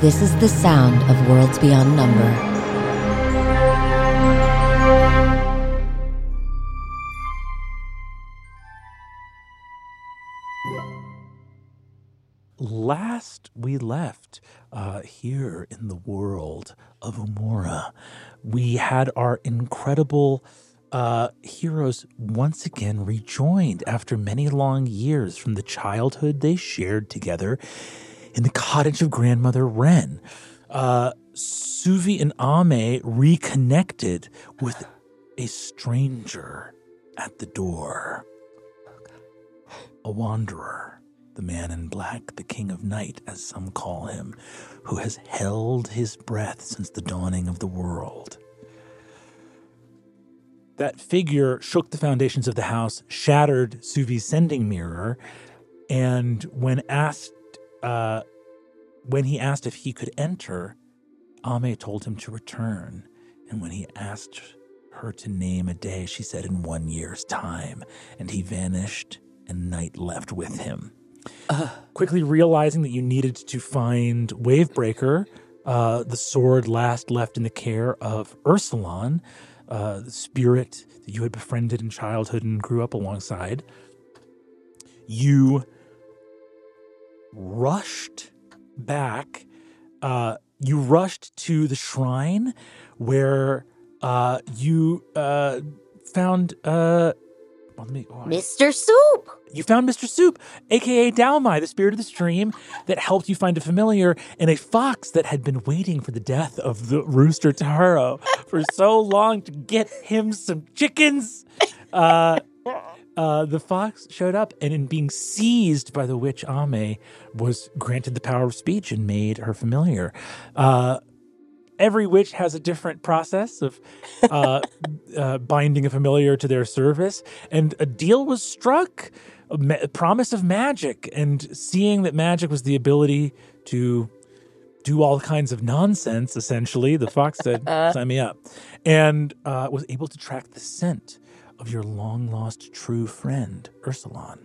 This is the sound of Worlds Beyond Number. last we left uh, here in the world of Umura, we had our incredible uh, heroes once again rejoined after many long years from the childhood they shared together in the cottage of grandmother Wren. Uh, Suvi and Ame reconnected with a stranger at the door, a wanderer the man in black, the king of night, as some call him, who has held his breath since the dawning of the world. That figure shook the foundations of the house, shattered Suvi's sending mirror, and when asked, uh, when he asked if he could enter, Ame told him to return. And when he asked her to name a day, she said in one year's time, and he vanished, and night left with him. Uh, Quickly realizing that you needed to find Wavebreaker, uh, the sword last left in the care of Eursulon, uh, the spirit that you had befriended in childhood and grew up alongside, you rushed back. Uh, you rushed to the shrine where uh, you uh, found uh, well, me, oh, Mr. Soup. You found Mr. Soup, aka Dalmai, the spirit of the stream that helped you find a familiar and a fox that had been waiting for the death of the rooster Taro for so long to get him some chickens. Uh, uh, the fox showed up, and in being seized by the witch Ame, was granted the power of speech and made her familiar. Uh, every witch has a different process of uh, uh, binding a familiar to their service, and a deal was struck, a, ma- promise of magic, and seeing that magic was the ability to do all kinds of nonsense. Essentially, the fox said, "Sign me up," and uh, was able to track the scent of your long lost true friend Eursulon.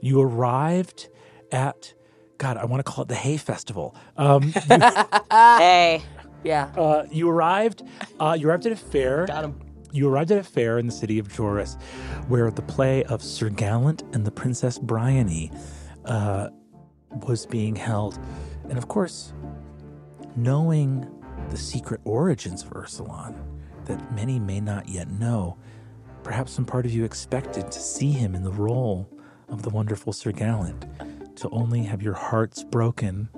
You arrived at God, I want to call it the Hay Festival. Um, you, hey. Yeah. Uh, you arrived. Uh, you arrived at a fair. Got him. You arrived at a fair in the city of Joris, where the play of Sir Gallant and the Princess Bryony uh, was being held, and of course, knowing the secret origins of Eursulon that many may not yet know, perhaps some part of you expected to see him in the role of the wonderful Sir Gallant, to only have your hearts broken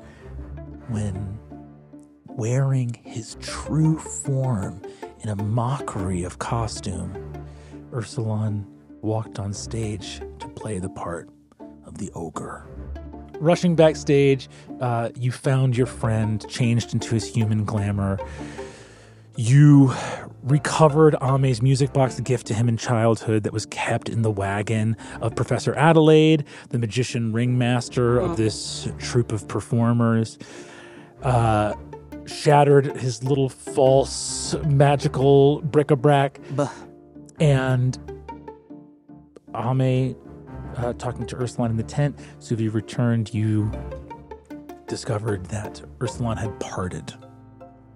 when wearing his true form in a mockery of costume, Eursulon walked on stage to play the part of the ogre. Rushing backstage, uh, you found your friend changed into his human glamour. You recovered Ame's music box, gift to him in childhood that was kept in the wagon of Professor Adelaide, the magician ringmaster of this troupe of performers. Uh, shattered his little false magical bric-a-brac. Bah. And Ame, uh, talking to Eursulon in the tent, Suvi returned. You discovered that Eursulon had parted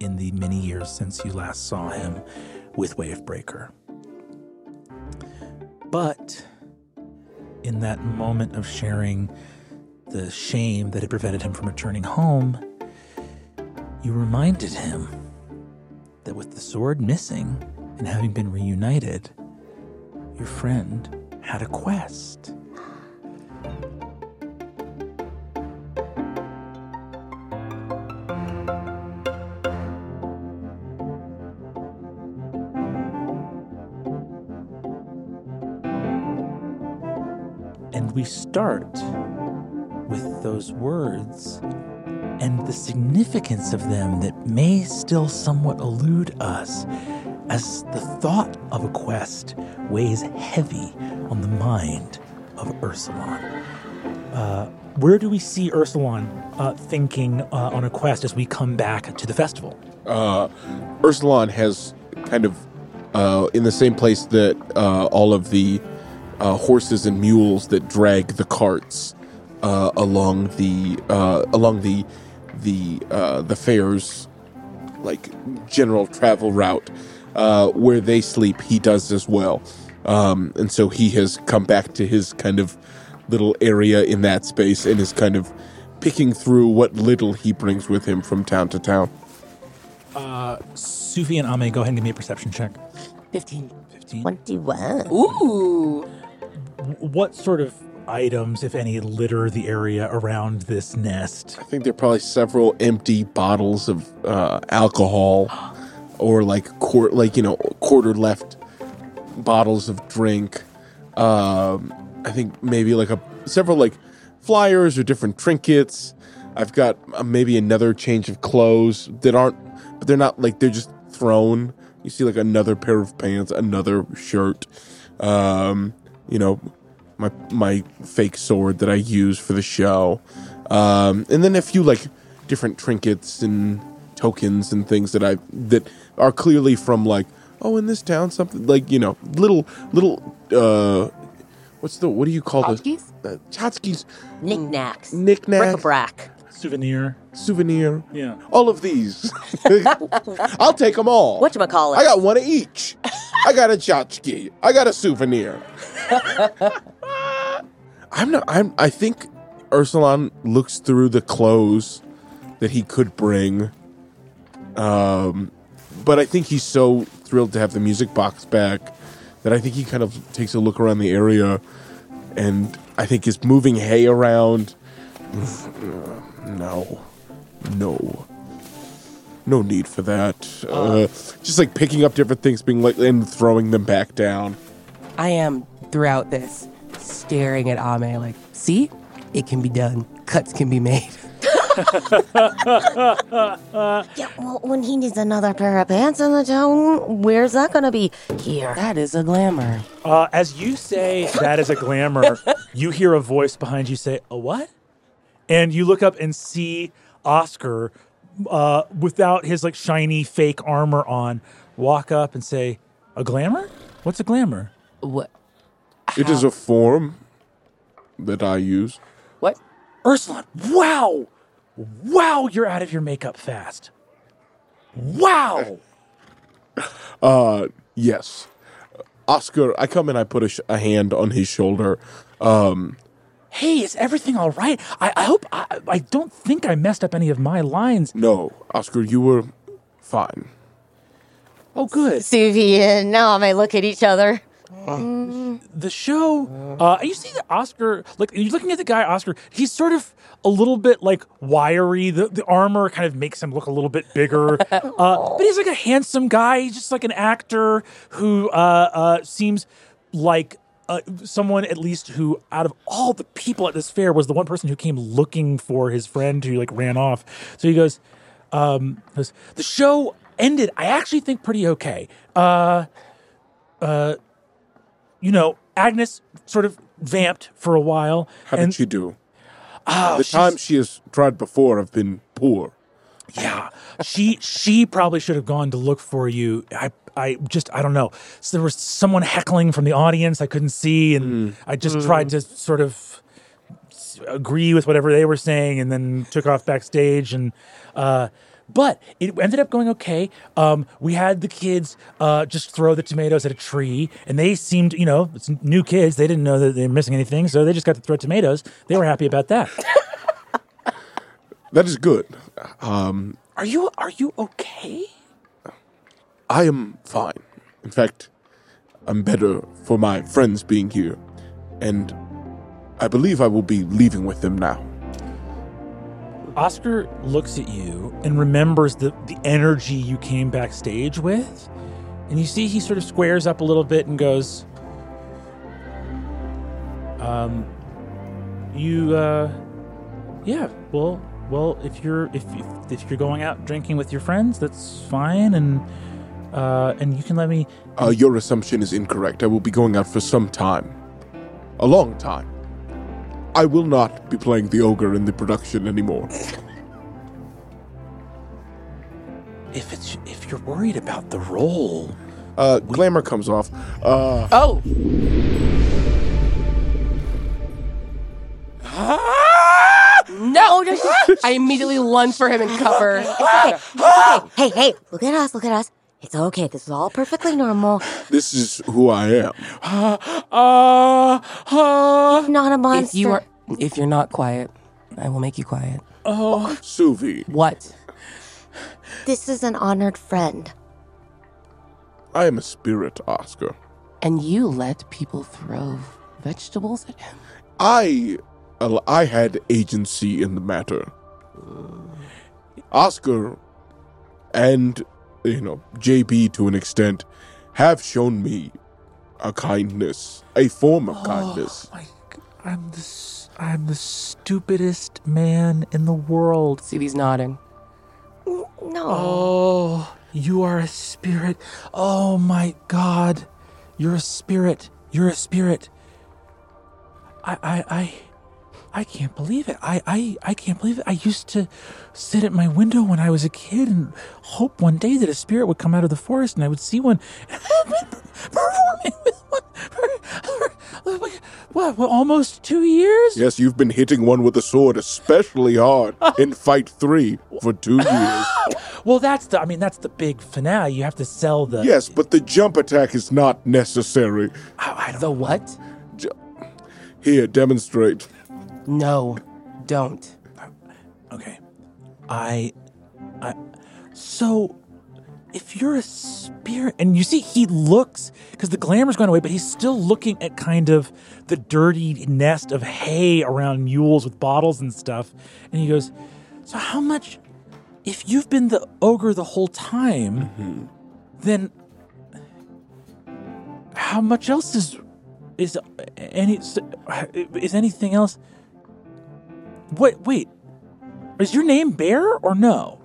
in the many years since you last saw him with Wavebreaker. But in that moment of sharing the shame that had prevented him from returning home, you reminded him that with the sword missing and having been reunited, your friend had a quest. We start with those words and the significance of them that may still somewhat elude us as the thought of a quest weighs heavy on the mind of Eursulon. Uh, where do we see Eursulon uh, thinking uh, on a quest as we come back to the festival? Uh, Eursulon has kind of uh, in the same place that uh, all of the uh, horses and mules that drag the carts along the along the the uh, the fair's like general travel route. Uh, where they sleep, he does as well, um, and so he has come back to his kind of little area in that space and is kind of picking through what little he brings with him from town to town. Uh, Suvi and Ame, go ahead and give me a perception check. 15. 15. 21. Ooh. What sort of items, if any, litter the area around this nest? I think there are probably several empty bottles of uh, alcohol, or like quart, like you know, quarter left bottles of drink. Um, I think maybe like a several like flyers or different trinkets. I've got uh, maybe another change of clothes that aren't, but they're not like they're just thrown. You see like another pair of pants, another shirt. Um, you know, my my fake sword that I use for the show, um, and then a few like different trinkets and tokens and things that I that are clearly from like oh in this town something like you know little little uh what's the what do you call Hotchkies? the uh, tchotchkes Knickknacks. knickknacks Bric-a-brac. Souvenir. souvenir Yeah. all of these I'll take them all what you call it I got one of each I got a tchotchke I got a souvenir I'm not I'm I think Eursulon looks through the clothes that he could bring um but I think he's so thrilled to have the music box back that I think he kind of takes a look around the area and I think is moving hay around. No, no, no need for that. Uh, just like picking up different things, being like and throwing them back down. I am throughout this staring at Ame like, see, it can be done. Cuts can be made. Yeah, well, when he needs another pair of pants in the town, where's that gonna be? Here. That is a glamour. Uh, as you say that is a glamour, you hear a voice behind you say, "A what?" And you look up and see Oscar, uh, without his like shiny fake armor on, walk up and say, "A glamour? What's a glamour?" What? It is a form that I use. What? Ursula, wow, wow, you're out of your makeup fast. Wow. Uh, yes. Oscar, I come and I put a, sh- a hand on his shoulder. Um, Hey, is everything all right? I, I hope I, I don't think I messed up any of my lines. no, Oscar, you were fine. Oh, good. Suvi and Ame look at each other. The show uh you see the oscar like you're looking at the guy oscar he's sort of a little bit like wiry. The, the armor kind of makes him look a little bit bigger. Uh but he's like a handsome guy. He's just like an actor who uh uh seems like uh, someone at least who out of all the people at this fair was the one person who came looking for his friend who like ran off. So he goes um goes, the show ended i actually think pretty okay. Uh uh you know, Agnes sort of vamped for a while. How and did she do? oh, the she's- times she has tried before have been poor. yeah, she she probably should have gone to look for you. I I just I don't know. So there was someone heckling from the audience I couldn't see, and I just tried to sort of agree with whatever they were saying, and then took off backstage and. uh but it ended up going okay. Um, we had the kids uh, just throw the tomatoes at a tree, and they seemed, you know, it's new kids. They didn't know that they were missing anything, so they just got to throw tomatoes. They were happy about that. That is good. Um, Are you are you okay? I am fine. In fact, I'm better for my friends being here. And I believe I will be leaving with them now. Oscar looks at you and remembers the, the energy you came backstage with. And you see he sort of squares up a little bit and goes, um, you, uh, yeah, well, well, if you're, if, if, if you're going out drinking with your friends, that's fine. And, uh, and you can let me, Uh, your assumption is incorrect. I will be going out for some time. A long time. I will not be playing the ogre in the production anymore. if it's, if you're worried about the role, Uh, glamour comes off. Uh, Oh! No, no, I immediately lunge for him and cover. It's okay. It's okay. Hey, hey, look at us. Look at us. It's okay. This is all perfectly normal. This is who I am. Uh, uh, Not a monster. If you are, if you're not quiet, I will make you quiet. Oh, Suvi, What? This is an honored friend. I am a spirit, Oscar. And you let people throw vegetables at him? I I had agency in the matter. Oscar and you know JB to an extent have shown me a kindness, a form of oh kindness. my, g- I'm the s- I'm the stupidest man in the world. See, he's nodding. No. Oh, you are a spirit. Oh my God, you're a spirit. You're a spirit. I I I. I can't believe it. I, I, I can't believe it. I used to sit at my window when I was a kid and hope one day that a spirit would come out of the forest and I would see one. Been performing with one for, for, for what, what, almost two years? Yes, you've been hitting one with a sword especially hard in fight 3 for 2 years. Well, that's the. I mean, that's the big finale. You have to sell the. Yes, but the jump attack is not necessary. I, I don't The what? Here, demonstrate. No, don't. Okay. I I so if you're a spirit and you see he looks because the glamour's gone away, but he's still looking at kind of the dirty nest of hay around mules with bottles and stuff. And he goes, So how much if you've been the ogre the whole time, mm-hmm. then how much else is is any is anything else Wait, wait. Is your name Bear or no?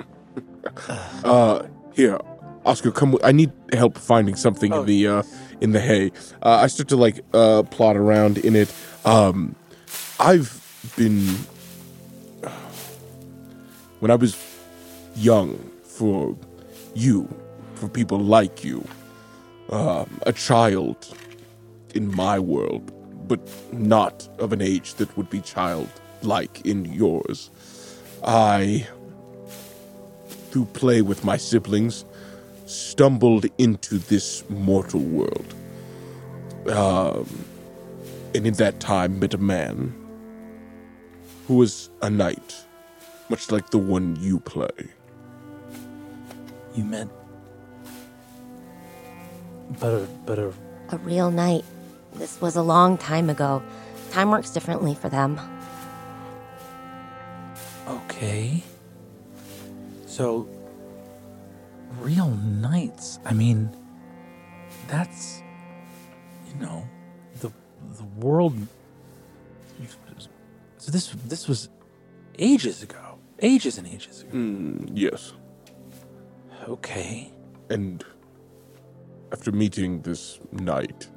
Uh, here, Oscar, come. With, I need help finding something in the uh, in the hay. Uh, I start to like uh, plot around in it. Um, I've been when I was young for you, for people like you, um, a child in my world, but not of an age that would be childlike in yours. I through play with my siblings, stumbled into this mortal world. Um, and in that time met a man who was a knight, much like the one you play. You meant but a but a A real knight. This was a long time ago. Time works differently for them. Okay. So real knights. I mean that's you know the the world so this this was ages ago. Ages and ages ago. Mm, yes. Okay. And after meeting this knight,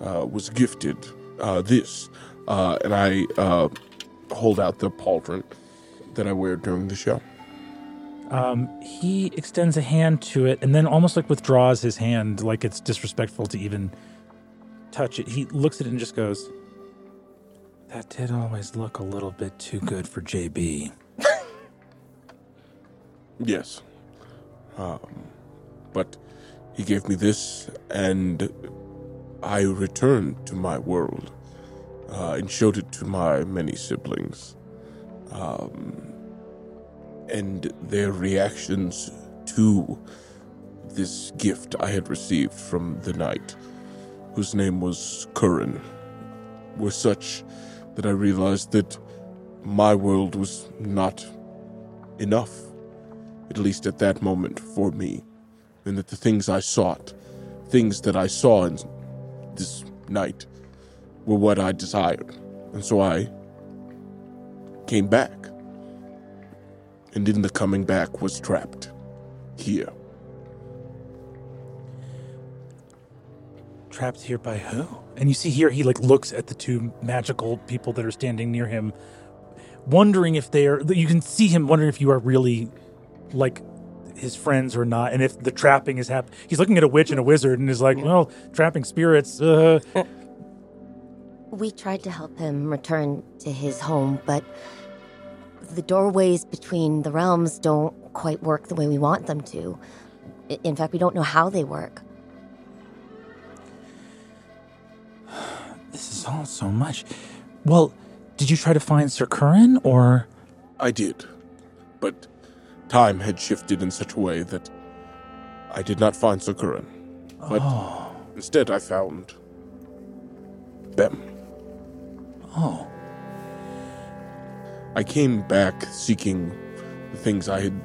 uh, was gifted uh, this, uh, and I uh, hold out the pauldron that I wear during the show. Um, he extends a hand to it and then almost like withdraws his hand, like it's disrespectful to even touch it. He looks at it and just goes, That did always look a little bit too good for JB. Yes. Um, but he gave me this, and I returned to my world uh, and showed it to my many siblings. Um, and their reactions to this gift I had received from the knight, whose name was Curran, were such that I realized that my world was not enough at least at that moment, for me, and that the things I sought, things that I saw in this night, were what I desired. And so I came back. And in the coming back was trapped here. Trapped here by who? And you see here, he like looks at the two magical people that are standing near him, wondering if they are. You can see him wondering if you are really like his friends or not, and if the trapping is happening. He's looking at a witch and a wizard, and is like, "Well, trapping spirits." Uh, We tried to help him return to his home, but the doorways between the realms don't quite work the way we want them to. In fact, we don't know how they work. This is all so much. Well, did you try to find Sir Curran or. I did, but time had shifted in such a way that I did not find Sir Curran. But oh. instead, I found them. Oh, I came back seeking the things I had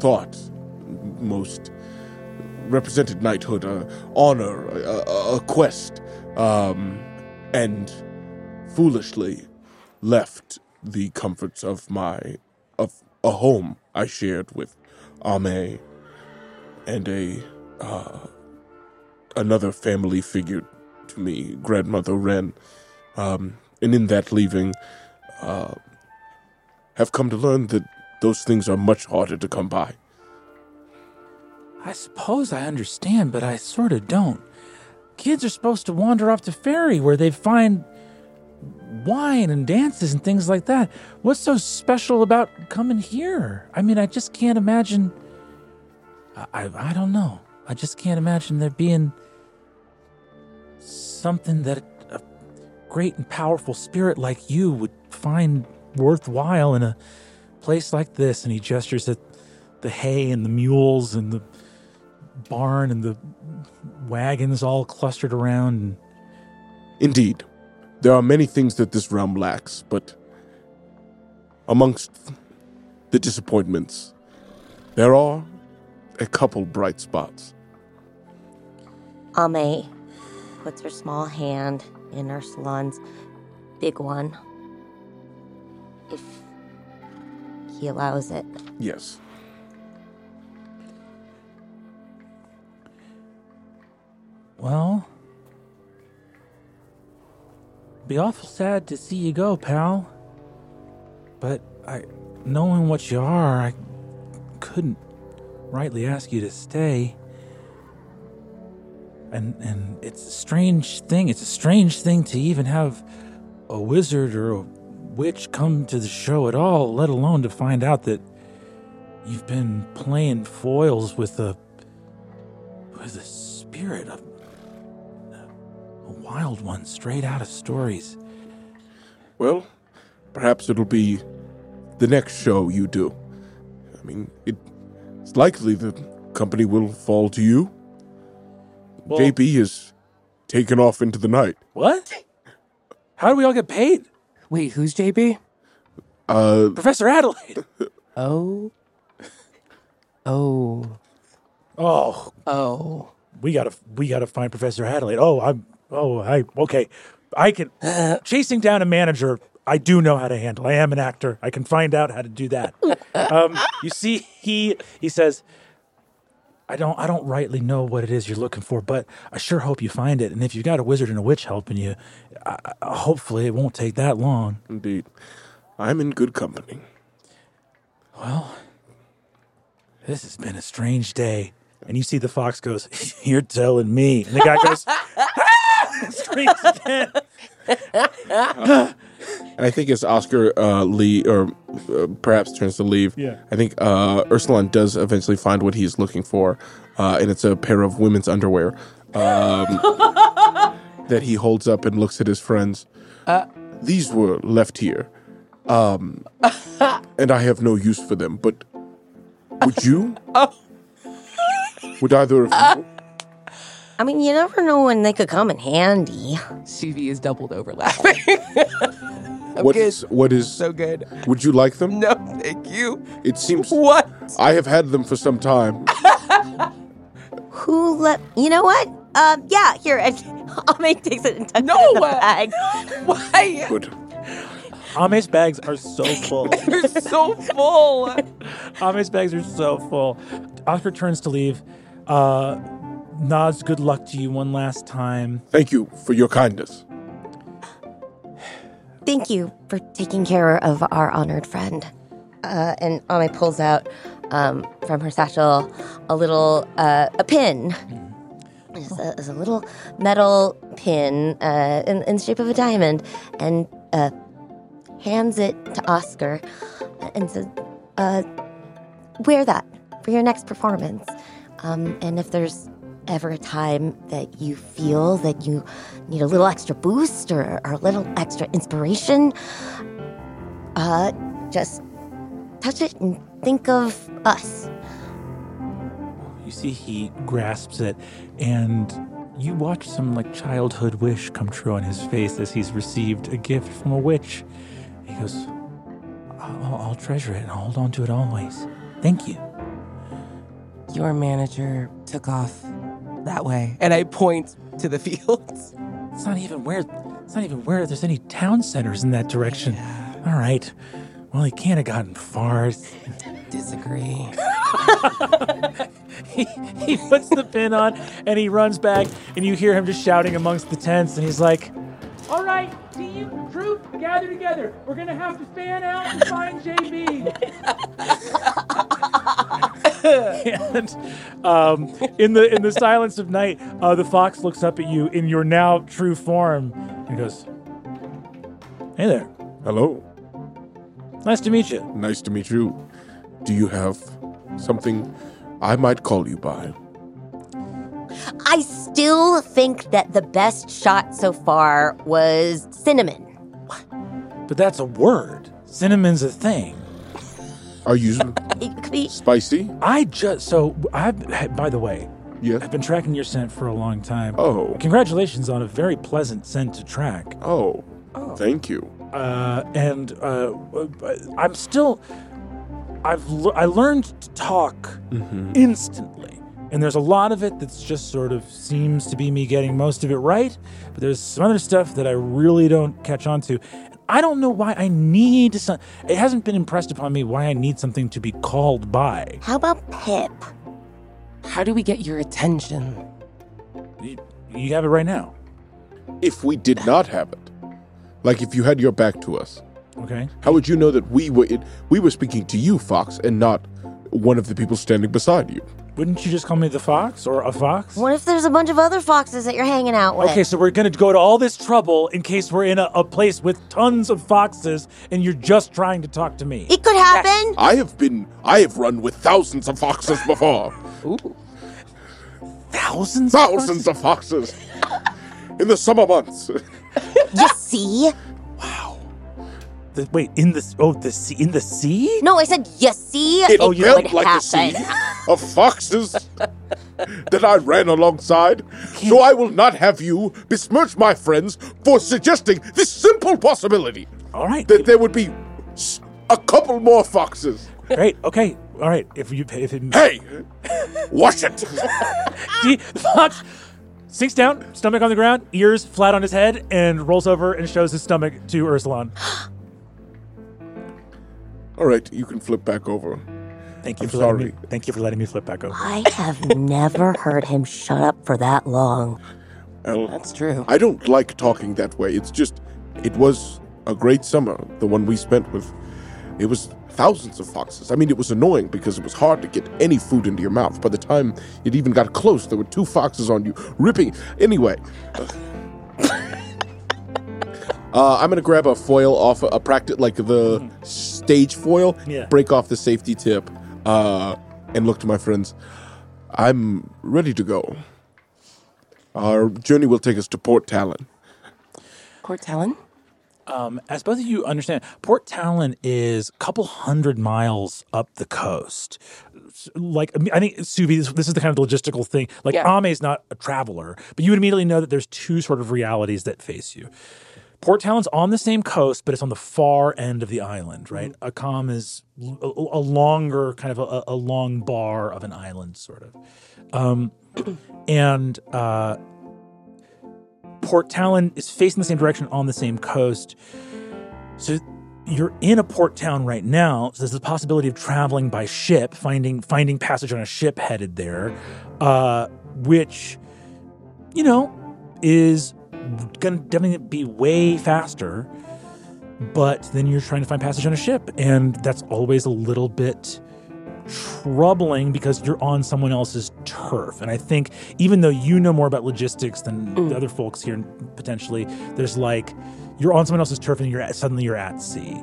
thought most represented knighthood, uh, honor, a, a, a quest, um, and foolishly left the comforts of my of a home I shared with Ame and a uh, another family figure to me, grandmother Wren, um, and in that leaving have come to learn that those things are much harder to come by. I suppose I understand, but I sort of don't. Kids are supposed to wander off to Fairy where they find wine and dances and things like that. What's so special about coming here? I mean, I just can't imagine. I, I, I don't know. I just can't imagine there being something that great and powerful spirit like you would find worthwhile in a place like this. And he gestures at the hay and the mules and the barn and the wagons all clustered around. Indeed, there are many things that this realm lacks, but amongst the disappointments, there are a couple bright spots. Ame puts her small hand in Eursulon's big one. If he allows it. Yes. Well, be awful sad to see you go, pal. But I, knowing what you are, I couldn't rightly ask you to stay. And and it's a strange thing. It's a strange thing to even have a wizard or a witch come to the show at all, let alone to find out that you've been playing foils with a with a spirit of a wild one straight out of stories. Well, perhaps it'll be the next show you do. I mean, it, it's likely the company will fall to you. Well- JB is taken off into the night. What? How do we all get paid? Wait, who's JB? Uh, Professor Adelaide. Oh. Oh. Oh, Oh. we gotta we gotta find Professor Adelaide. Oh, I'm oh I okay. I can chasing down a manager. I do know how to handle. I am an actor. I can find out how to do that. Um, you see, he he says, I don't I don't rightly know what it is you're looking for, but I sure hope you find it. And if you've got a wizard and a witch helping you, I, I- hopefully it won't take that long. indeed. I'm in good company. Well, this has been a strange day. And you see the fox goes, You're telling me. And the guy goes, ah! Screams again. And I think it's Oscar uh, Lee, or uh, perhaps turns to leave, Yeah. I think uh, Eursulon does eventually find what he's looking for, uh, and it's a pair of women's underwear um, that he holds up and looks at his friends. These were left here, um, and I have no use for them. But would you? Would either of you? I mean, you never know when they could come in handy. Suvi is doubled overlapping. I'm What good. is? What is? so good. Would you like them? No, thank you. It seems What? I have had them for some time. Who let you know what? Um, yeah, here. And Ame takes it and tucks No it in the way. bag. Why? Good. Ame's bags are so full. You're so full. Ame's bags are so full. Oscar turns to leave. Uh, nods good luck to you one last time. Thank you for your kindness. Thank you for taking care of our honored friend. Uh, and Ame pulls out um, from her satchel a little uh, a pin. It's a, it's a little metal pin uh, in, in the shape of a diamond, and uh, hands it to Oscar and says, uh, wear that for your next performance. Um, and if there's ever a time that you feel that you need a little extra boost or, or a little extra inspiration, uh, just touch it and think of us. You see, he grasps it, and you watch some like childhood wish come true on his face as he's received a gift from a witch. He goes, I'll, I'll treasure it and hold on to it always. Thank you. Your manager took off that way. And I point to the fields. It's not even where. It's not even where there's any town centers in that direction. All right. Well, he can't have gotten far. Disagree. he, he puts the pin on and he runs back, and you hear him just shouting amongst the tents, and he's like, All right, team, troop, gather together. We're going to have to fan out and find JB. and um, in the in the silence of night, uh, the fox looks up at you in your now true form and goes, "Hey there, Hello. nice to meet you." Nice to meet you. Do you have something I might call you by? I still think that the best shot so far was cinnamon. But that's a word. Cinnamon's a thing. Are you It could be spicy? I just so I've by the way, Yes. I've been tracking your scent for a long time. Oh. Congratulations on a very pleasant scent to track. Oh. Thank you. Uh, and uh, I'm still. I've l- I learned to talk instantly, and there's a lot of it that's just sort of seems to be me getting most of it right, but there's some other stuff that I really don't catch on to. I don't know why I need some. It hasn't been impressed upon me why I need something to be called by. how about Pip? How do we get your attention? You, you have it right now, If we did not have it, like if you had your back to us, okay? how would you know that we were it, we were speaking to you, Fox, and not one of the people standing beside you? Wouldn't you just call me the fox or a fox? What if there's a bunch of other foxes that you're hanging out with? Okay, so we're gonna go to all this trouble in case we're in a, a place with tons of foxes and you're just trying to talk to me. It could happen. I have been I have run with thousands of foxes before. Ooh. Thousands? thousands of foxes in the summer months. You see? The, wait, in the oh the sea in the sea? No, I said you see. It could felt like a sea of foxes that I ran alongside. So I will not have you besmirch my friends for suggesting this simple possibility All right, that there would be a couple more foxes. great. Okay, all right. If you if it Hey, wash it. See, the fox sinks down, stomach on the ground, ears flat on his head, and rolls over and shows his stomach to Eursulon. All right, you can flip back over. Thank you I'm for letting me. sorry. Thank you for letting me flip back over. I have never heard him shut up for that long. Well, That's true. I don't like talking that way. It's just, it was a great summer, the one we spent with. It was thousands of foxes. I mean, it was annoying because it was hard to get any food into your mouth. By the time it even got close, there were two foxes on you, ripping. Anyway. Uh, I'm gonna grab a foil off a, a practice like the stage foil, Yeah. break off the safety tip, uh, and look to my friends. I'm ready to go. Our journey will take us to Port Talon. Port Talon? Um, as both of you understand, Port Talon is a couple hundred miles up the coast. Like I I think Suvi, this, this is the kind of logistical thing. Like Yeah. Ame is not a traveler, but you would immediately know that there's two sort of realities that face you. Port Talon's on the same coast, but it's on the far end of the island, right? Akam is a longer, kind of a, a long bar of an island, sort of. Um, and uh, Port Talon is facing the same direction on the same coast. So you're in a port town right now. So there's the possibility of traveling by ship, finding finding passage on a ship headed there, uh, which you know is going to definitely be way faster. But then you're trying to find passage on a ship, and that's always a little bit troubling because you're on someone else's turf. And I think even though you know more about logistics than the mm. other folks here potentially, there's like you're on someone else's turf and you're at, suddenly you're at sea.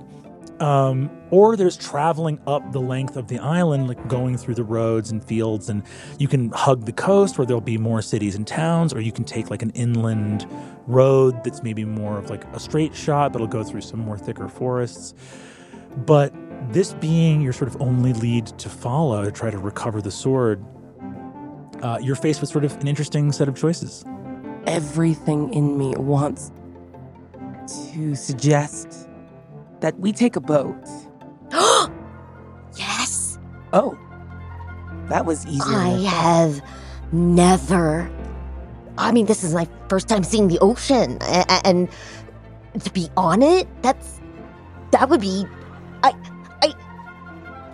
Um, or there's traveling up the length of the island, like going through the roads and fields, and you can hug the coast where there'll be more cities and towns, or you can take like an inland road that's maybe more of like a straight shot, but it'll go through some more thicker forests. But this being your sort of only lead to follow to try to recover the sword, uh, you're faced with sort of an interesting set of choices. Everything in me wants to suggest that we take a boat. Yes. Oh, that was easier. than I have never. I mean, this is my first time seeing the ocean, a- a- and to be on it, that's that would be. I, I.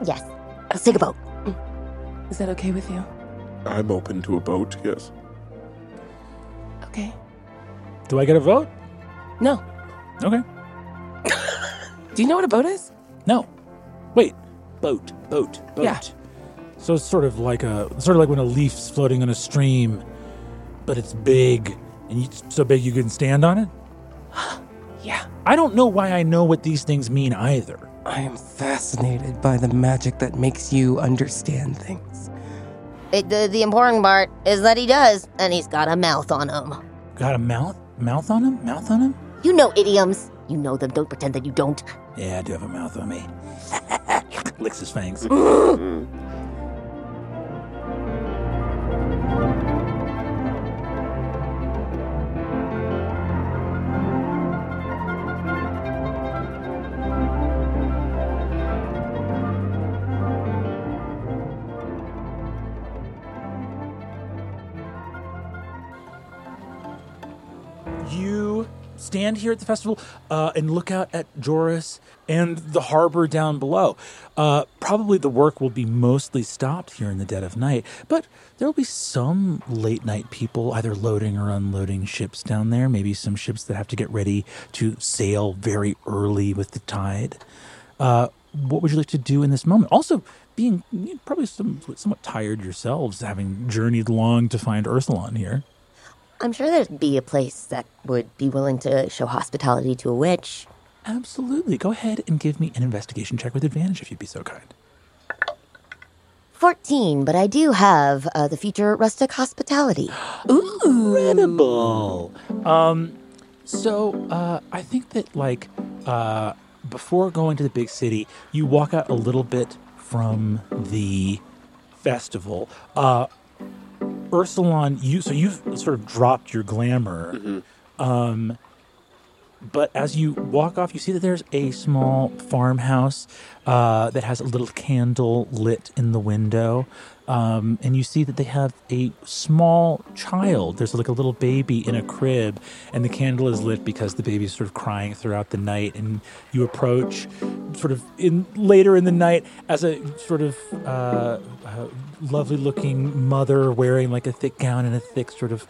Yes, let's take a boat. Mm. Is that okay with you? I'm open to a boat. Yes. Okay. Do I get a vote? No. Okay. Do you know what a boat is? No. Wait. Boat. Boat. Boat. Yeah. So it's sort of like a sort of like when a leaf's floating on a stream, but it's big and you, so big you can stand on it. Yeah. I don't know why I know what these things mean either. I am fascinated by the magic that makes you understand things. It, the, the important part is that he does, and he's got a mouth on him. Got a mouth? Mouth on him? Mouth on him? You know idioms. You know them. Don't pretend that you don't. Yeah, I do have a mouth on me. Licks his fangs. stand here at the festival uh, and look out at Joris and the harbor down below. Uh, probably the work will be mostly stopped here in the dead of night, but there will be some late night people either loading or unloading ships down there. Maybe some ships that have to get ready to sail very early with the tide. Uh, what would you like to do in this moment? Also, being probably some, somewhat tired yourselves, having journeyed long to find Eursulon here. I'm sure there'd be a place that would be willing to show hospitality to a witch. Absolutely. Go ahead and give me an investigation check with advantage if you'd be so kind. 14, but I do have uh, the feature rustic hospitality. Incredible. Um, so uh, I think that like uh, before going to the big city, you walk out a little bit from the festival. Uh, Eursulon, you so you've sort of dropped your glamour. Um, but as you walk off, you see that there's a small farmhouse uh, that has a little candle lit in the window. Um, and you see that they have a small child. There's like a little baby in a crib, and the candle is lit because the baby's sort of crying throughout the night. And you approach, sort of in later in the night, as a sort of uh, uh, lovely-looking mother wearing like a thick gown and a thick sort of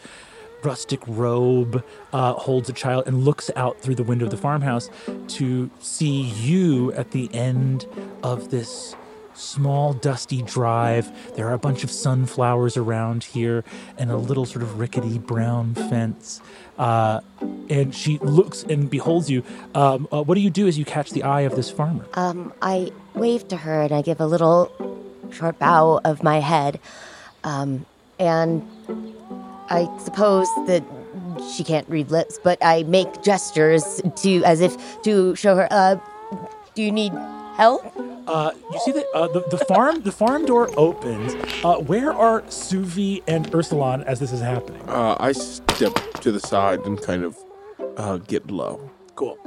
rustic robe, uh, holds a child and looks out through the window of the farmhouse to see you at the end of this small dusty drive. There are a bunch of sunflowers around here and a little sort of rickety brown fence. Uh, and she looks and beholds you. Um, uh, what do you do as you catch the eye of this farmer? Um, I wave to her and I give a little short bow of my head. Um, and I suppose that she can't read lips, but I make gestures to as if to show her. Uh, do you need help? Uh, you see that uh, the, the farm the farm door opens. Uh, where are Suvi and Eursulon as this is happening? Uh, I step to the side and kind of uh, get low. Cool.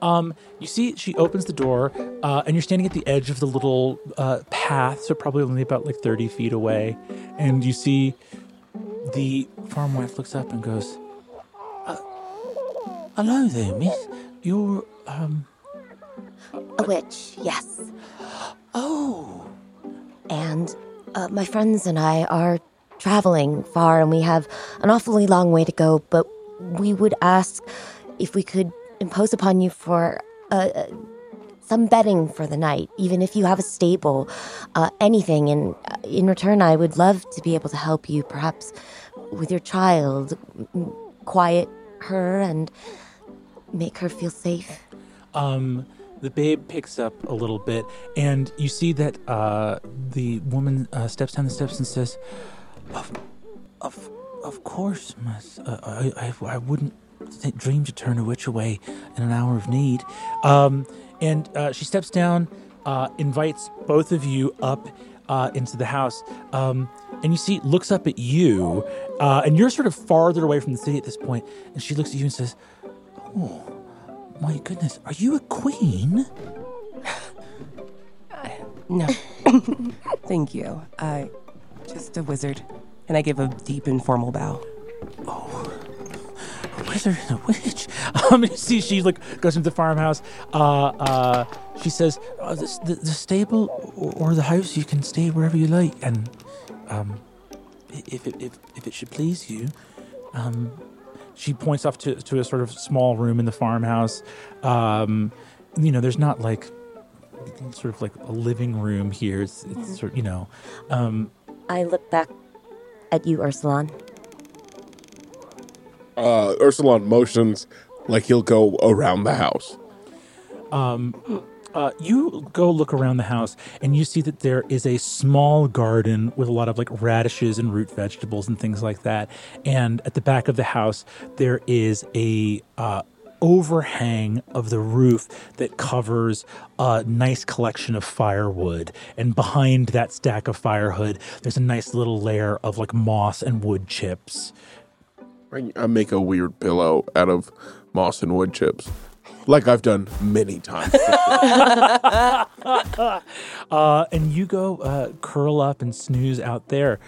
Um, you see, she opens the door, uh, and you're standing at the edge of the little uh, path, so probably only about like 30 feet away. And you see the farm wife looks up and goes, uh, "Hello there, Miss. You're um. A witch, yes. Oh, And uh, my friends and I are traveling far, and we have an awfully long way to go. But we would ask if we could impose upon you for uh, uh, some bedding for the night, even if you have a stable, uh, anything. And uh, in return, I would love to be able to help you, perhaps with your child, quiet her and make her feel safe? Um, the babe picks up a little bit, and you see that uh, the woman uh, steps down the steps and says, "Of, of, of course, miss. Uh, I, I, I wouldn't th- dream to turn a witch away in an hour of need." Um, and uh, she steps down, uh, invites both of you up uh, into the house, um, and you see, looks up at you, and you're sort of farther away from the city at this point, and she looks at you and says, "Oh." My goodness, are you a queen? No. Thank you. I just a wizard. And I give a deep and formal bow. Oh. A wizard and a witch. Um, you see, she like goes into the farmhouse. Uh, uh, she says, uh, the, the, the stable or, or the house, you can stay wherever you like. And um, if it, if, if it should please you, um, she points off to, to a sort of small room in the farmhouse. Um, you know, there's not like sort of like a living room here. It's, it's sort you know, um, I look back at you, Eursulon. Uh, Eursulon motions like he'll go around the house. Uh, you go look around the house and you see that there is a small garden with a lot of like radishes and root vegetables and things like that. And at the back of the house, there is a uh, overhang of the roof that covers a nice collection of firewood. And behind that stack of firewood, there's a nice little layer of like moss and wood chips. I, I make a weird pillow out of moss and wood chips, like I've done many times. Uh, and you go uh, curl up and snooze out there.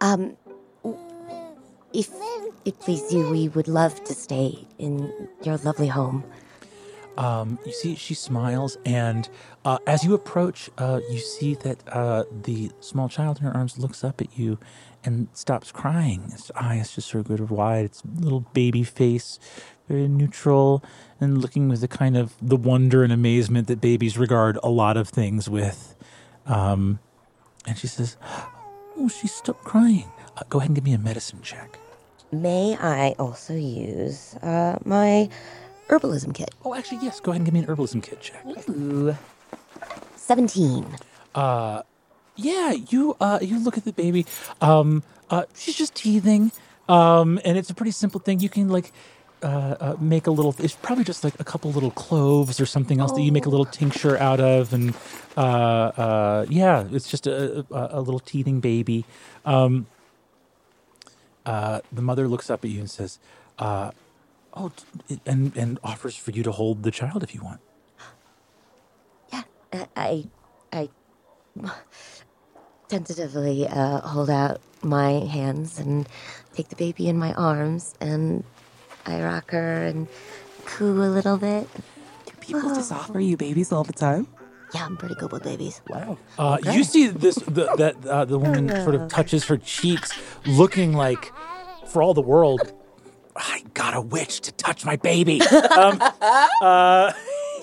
Um, if it please you, we would love to stay in your lovely home. Um, you see, she smiles, and uh, as you approach, uh, you see that uh, the small child in her arms looks up at you and stops crying. Its eyes just sort of go wide. Its little baby face, very neutral, and looking with the kind of the wonder and amazement that babies regard a lot of things with. Um, and she says, "Oh, she stopped crying. Uh, go ahead and give me a medicine check." May I also use uh, my herbalism kit? Oh, actually, yes. Go ahead and give me an herbalism kit check. Ooh. 17. uh yeah you uh you look at the baby um uh she's just teething um and it's a pretty simple thing you can like uh, uh make a little it's probably just like a couple little cloves or something else that you make a little tincture out of and uh uh yeah it's just a a, a little teething baby um uh the mother looks up at you and says uh oh and and offers for you to hold the child if you want Yeah, I, I tentatively uh, hold out my hands and take the baby in my arms, and I rock her and coo a little bit. Do people just offer you babies all the time? Yeah, I'm pretty good with babies. Wow. Uh, You see this the, that uh, the woman sort of touches her cheeks, looking like, for all the world, I got a witch to touch my baby. um, uh,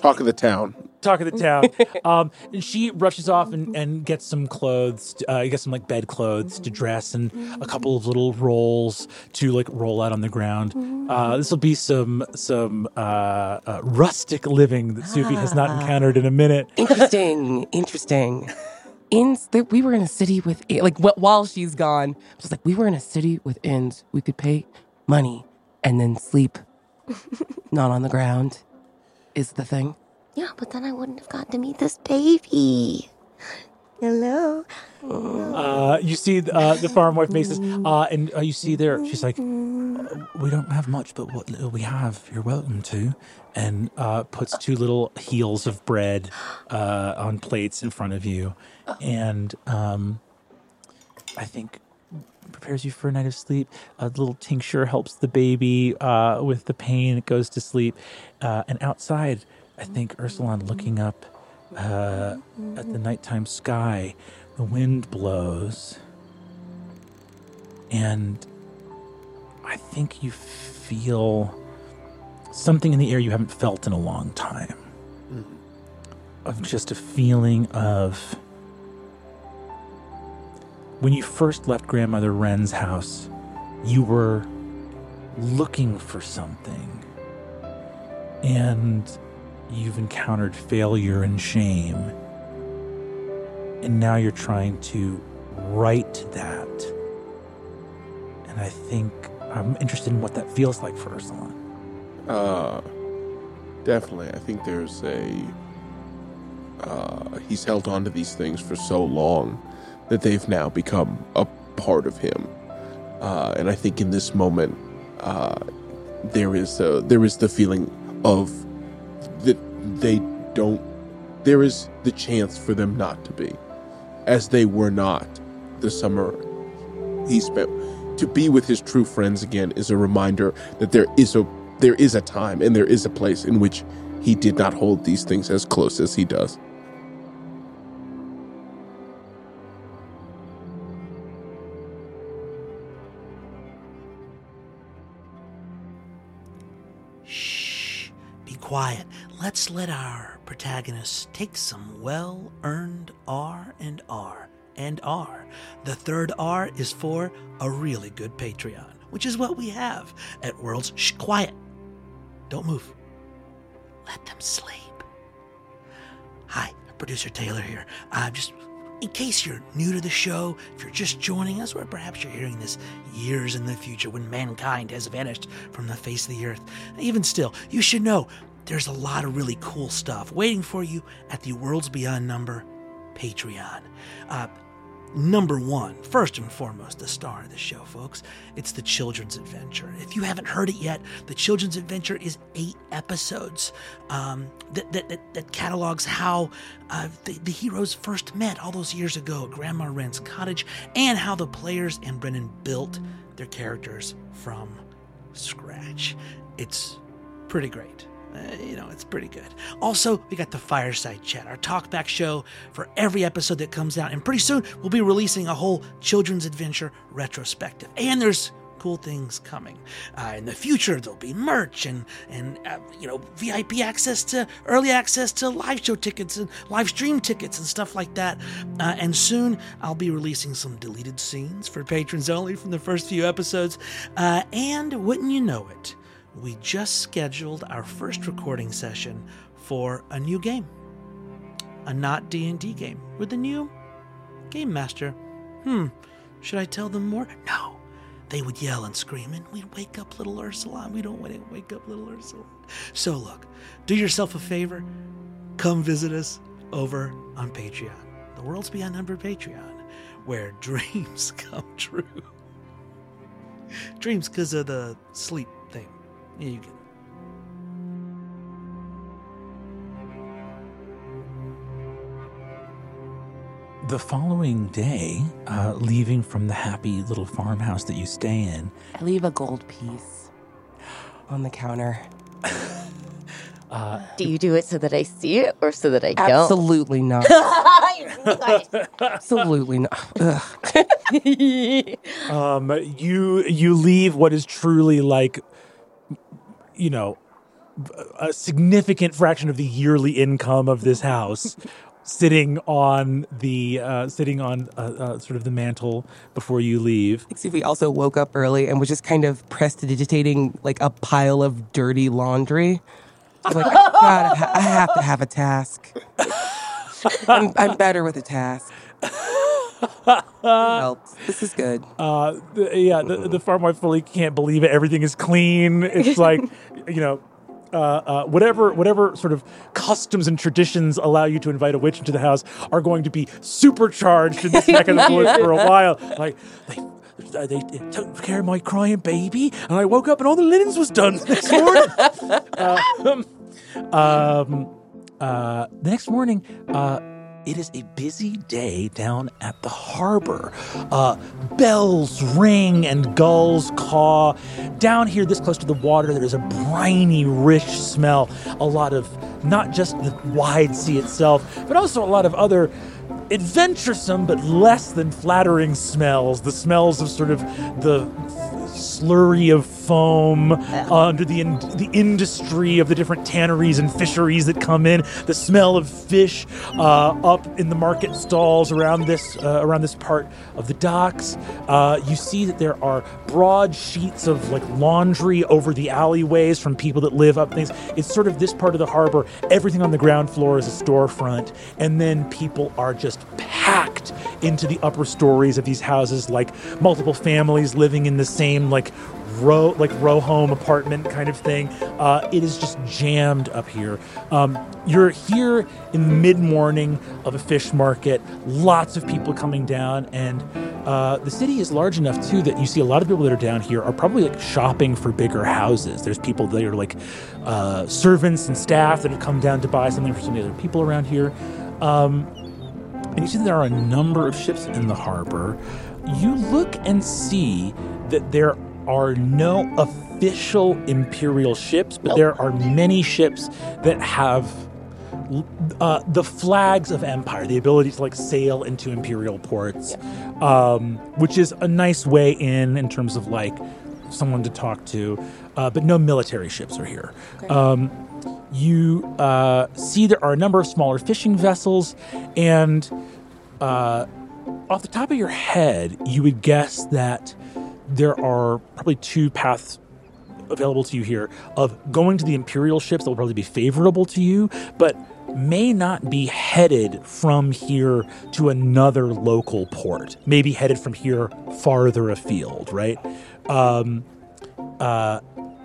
Talk of the town. talk of the town. Um, and she rushes off and, and gets some clothes, uh, gets some like bed clothes to dress, and a couple of little rolls to like roll out on the ground. Uh, this will be some some uh, uh, rustic living that Suvi has not encountered in a minute. Interesting. interesting. In that we were in a city with like while she's gone, just like we were in a city with inns. We could pay money and then sleep, not on the ground. Is the thing. Yeah, but then I wouldn't have gotten to meet this baby. Hello. Uh, you see uh, the farm wife faces, uh, and uh, you see there, she's like, "We don't have much, but what little we have, you're welcome to." And uh, puts two little heels of bread uh, on plates in front of you, and um, I think prepares you for a night of sleep. A little tincture helps the baby uh, with the pain; it goes to sleep. Uh, and outside, I think Eursulon looking up uh, at the nighttime sky. The wind blows, and I think you feel something in the air you haven't felt in a long time. Of just a feeling of when you first left Grandmother Wren's house, you were looking for something. and you've encountered failure and shame. And now you're trying to right that. And I think I'm interested in what that feels like for Eursulon. Uh, definitely. I think there's a. Uh, he's held on to these things for so long that they've now become a part of him. Uh, and I think in this moment, uh, there is a, there is the feeling of that they don't. There is the chance for them not to be, as they were not the summer he spent. To be with his true friends again is a reminder that there is a there is a time and there is a place in which he did not hold these things as close as he does. Quiet. Let's let our protagonists take some well earned R and R and R. The third R is for a really good Patreon, which is what we have at Worlds. Shh, quiet. Don't move. Let them sleep. Hi, producer Taylor here. I'm just in case you're new to the show, if you're just joining us, or perhaps you're hearing this years in the future when mankind has vanished from the face of the earth, even still, you should know there's a lot of really cool stuff waiting for you at the Worlds Beyond Number Patreon. Uh, number one, first and foremost, the star of the show, folks. It's the Children's Adventure. If you haven't heard it yet, the Children's Adventure is eight episodes um, that, that, that, that catalogs how uh, the, the heroes first met all those years ago at Grandma Wren's cottage and how the players and Brennan built their characters from scratch. It's pretty great. Uh, you know, it's pretty good. Also, we got the Fireside Chat, our talkback show for every episode that comes out. And pretty soon, we'll be releasing a whole children's adventure retrospective. And there's cool things coming. Uh, in the future, there'll be merch and and uh, you know VIP access to early access to live show tickets and live stream tickets and stuff like that. Uh, and soon, I'll be releasing some deleted scenes for patrons only from the first few episodes. Uh, and wouldn't you know it? We just scheduled our first recording session for a new game a not d&d game with a new game master. Hmm should i tell them more? No they would yell and scream and we'd wake up little ursula. We don't want to wake up little ursula. So look do yourself a favor. Come visit us over on patreon the Worlds Beyond Number patreon where dreams come true. Dreams because of the sleep thing you get. The following day, uh, leaving from the happy little farmhouse that you stay in, I leave a gold piece on the counter. Do you do it so that I see it or so that I don't? Absolutely not. Absolutely not. Ugh. um, you you leave what is truly like, you know, a significant fraction of the yearly income of this house. Sitting on the uh, sitting on uh, uh, sort of the mantle before you leave. Suvi also woke up early and was just kind of prestidigitating like a pile of dirty laundry. I was like, I, gotta ha- I have to have a task. I'm, I'm better with a task. Well, this is good. Uh, the, yeah, the, the farm wife fully can't believe it. Everything is clean. It's like, you know, uh, uh, whatever whatever sort of customs and traditions allow you to invite a witch into the house are going to be supercharged in this of the woods for a while. Like they. uh, They took care of my crying baby, and I woke up and all the linens was done this morning. um, um, uh, the next morning, uh, it is a busy day down at the harbor. Uh, bells ring and gulls caw. Down here, this close to the water, there is a briny, rich smell. A lot of not just the wide sea itself, but also a lot of other adventuresome but less than flattering smells. The smells of sort of the slurry of foam under the in, the industry of the different tanneries and fisheries that come in. The smell of fish uh, up in the market stalls around this uh, around this part of the docks. Uh, you see that there are broad sheets of like laundry over the alleyways from people that live up things. It's sort of this part of the harbor. Everything on the ground floor is a storefront, and then people are just packed into the upper stories of these houses, like multiple families living in the same like row like row home apartment kind of thing. Uh, it is just jammed up here. Um, you're here in the mid morning of a fish market. Lots of people coming down, and uh, the city is large enough too that you see a lot of people that are down here are probably like shopping for bigger houses. There's people that are like uh, servants and staff that have come down to buy something for some of the other people around here. Um, and you see there are a number of ships in the harbor. You look and see that there are no official Imperial ships, but there are many ships that have uh, the flags of empire, the ability to like sail into Imperial ports, um, which is a nice way in in terms of like someone to talk to. Uh, but no military ships are here. Um, you uh, see there are a number of smaller fishing vessels, and uh, off the top of your head, you would guess that there are probably two paths available to you here of going to the imperial ships that will probably be favorable to you, but may not be headed from here to another local port. Maybe headed from here farther afield, right? Um, uh,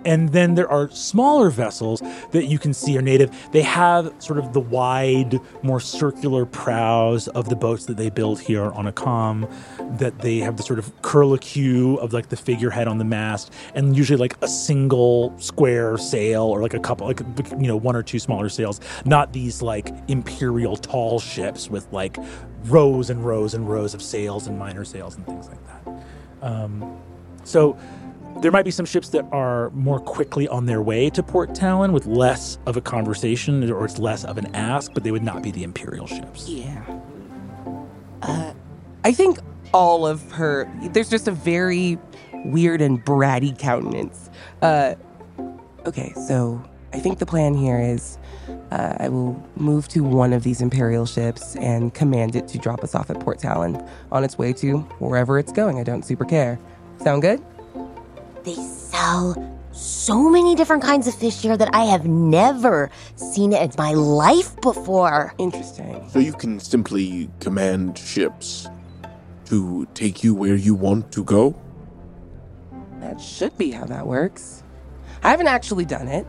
and then there are smaller vessels that you can see are native. They have sort of the wide, more circular prows of the boats that they build here on Akam, that they have the sort of curlicue of like the figurehead on the mast, and usually like a single square sail or like a couple, like you know, one or two smaller sails. Not these like imperial tall ships with like rows and rows and rows of sails and minor sails and things like that. Um, so there might be some ships that are more quickly on their way to Port Talon with less of a conversation or it's less of an ask, but they would not be the Imperial ships. Yeah. Uh, I think all of her. There's just a very weird and bratty countenance. Uh, okay, so I think the plan here is uh, I will move to one of these Imperial ships and command it to drop us off at Port Talon on its way to wherever it's going. I don't super care. Sound good? They sell so many different kinds of fish here that I have never seen it in my life before. Interesting. So you can simply command ships to take you where you want to go? That should be how that works. I haven't actually done it,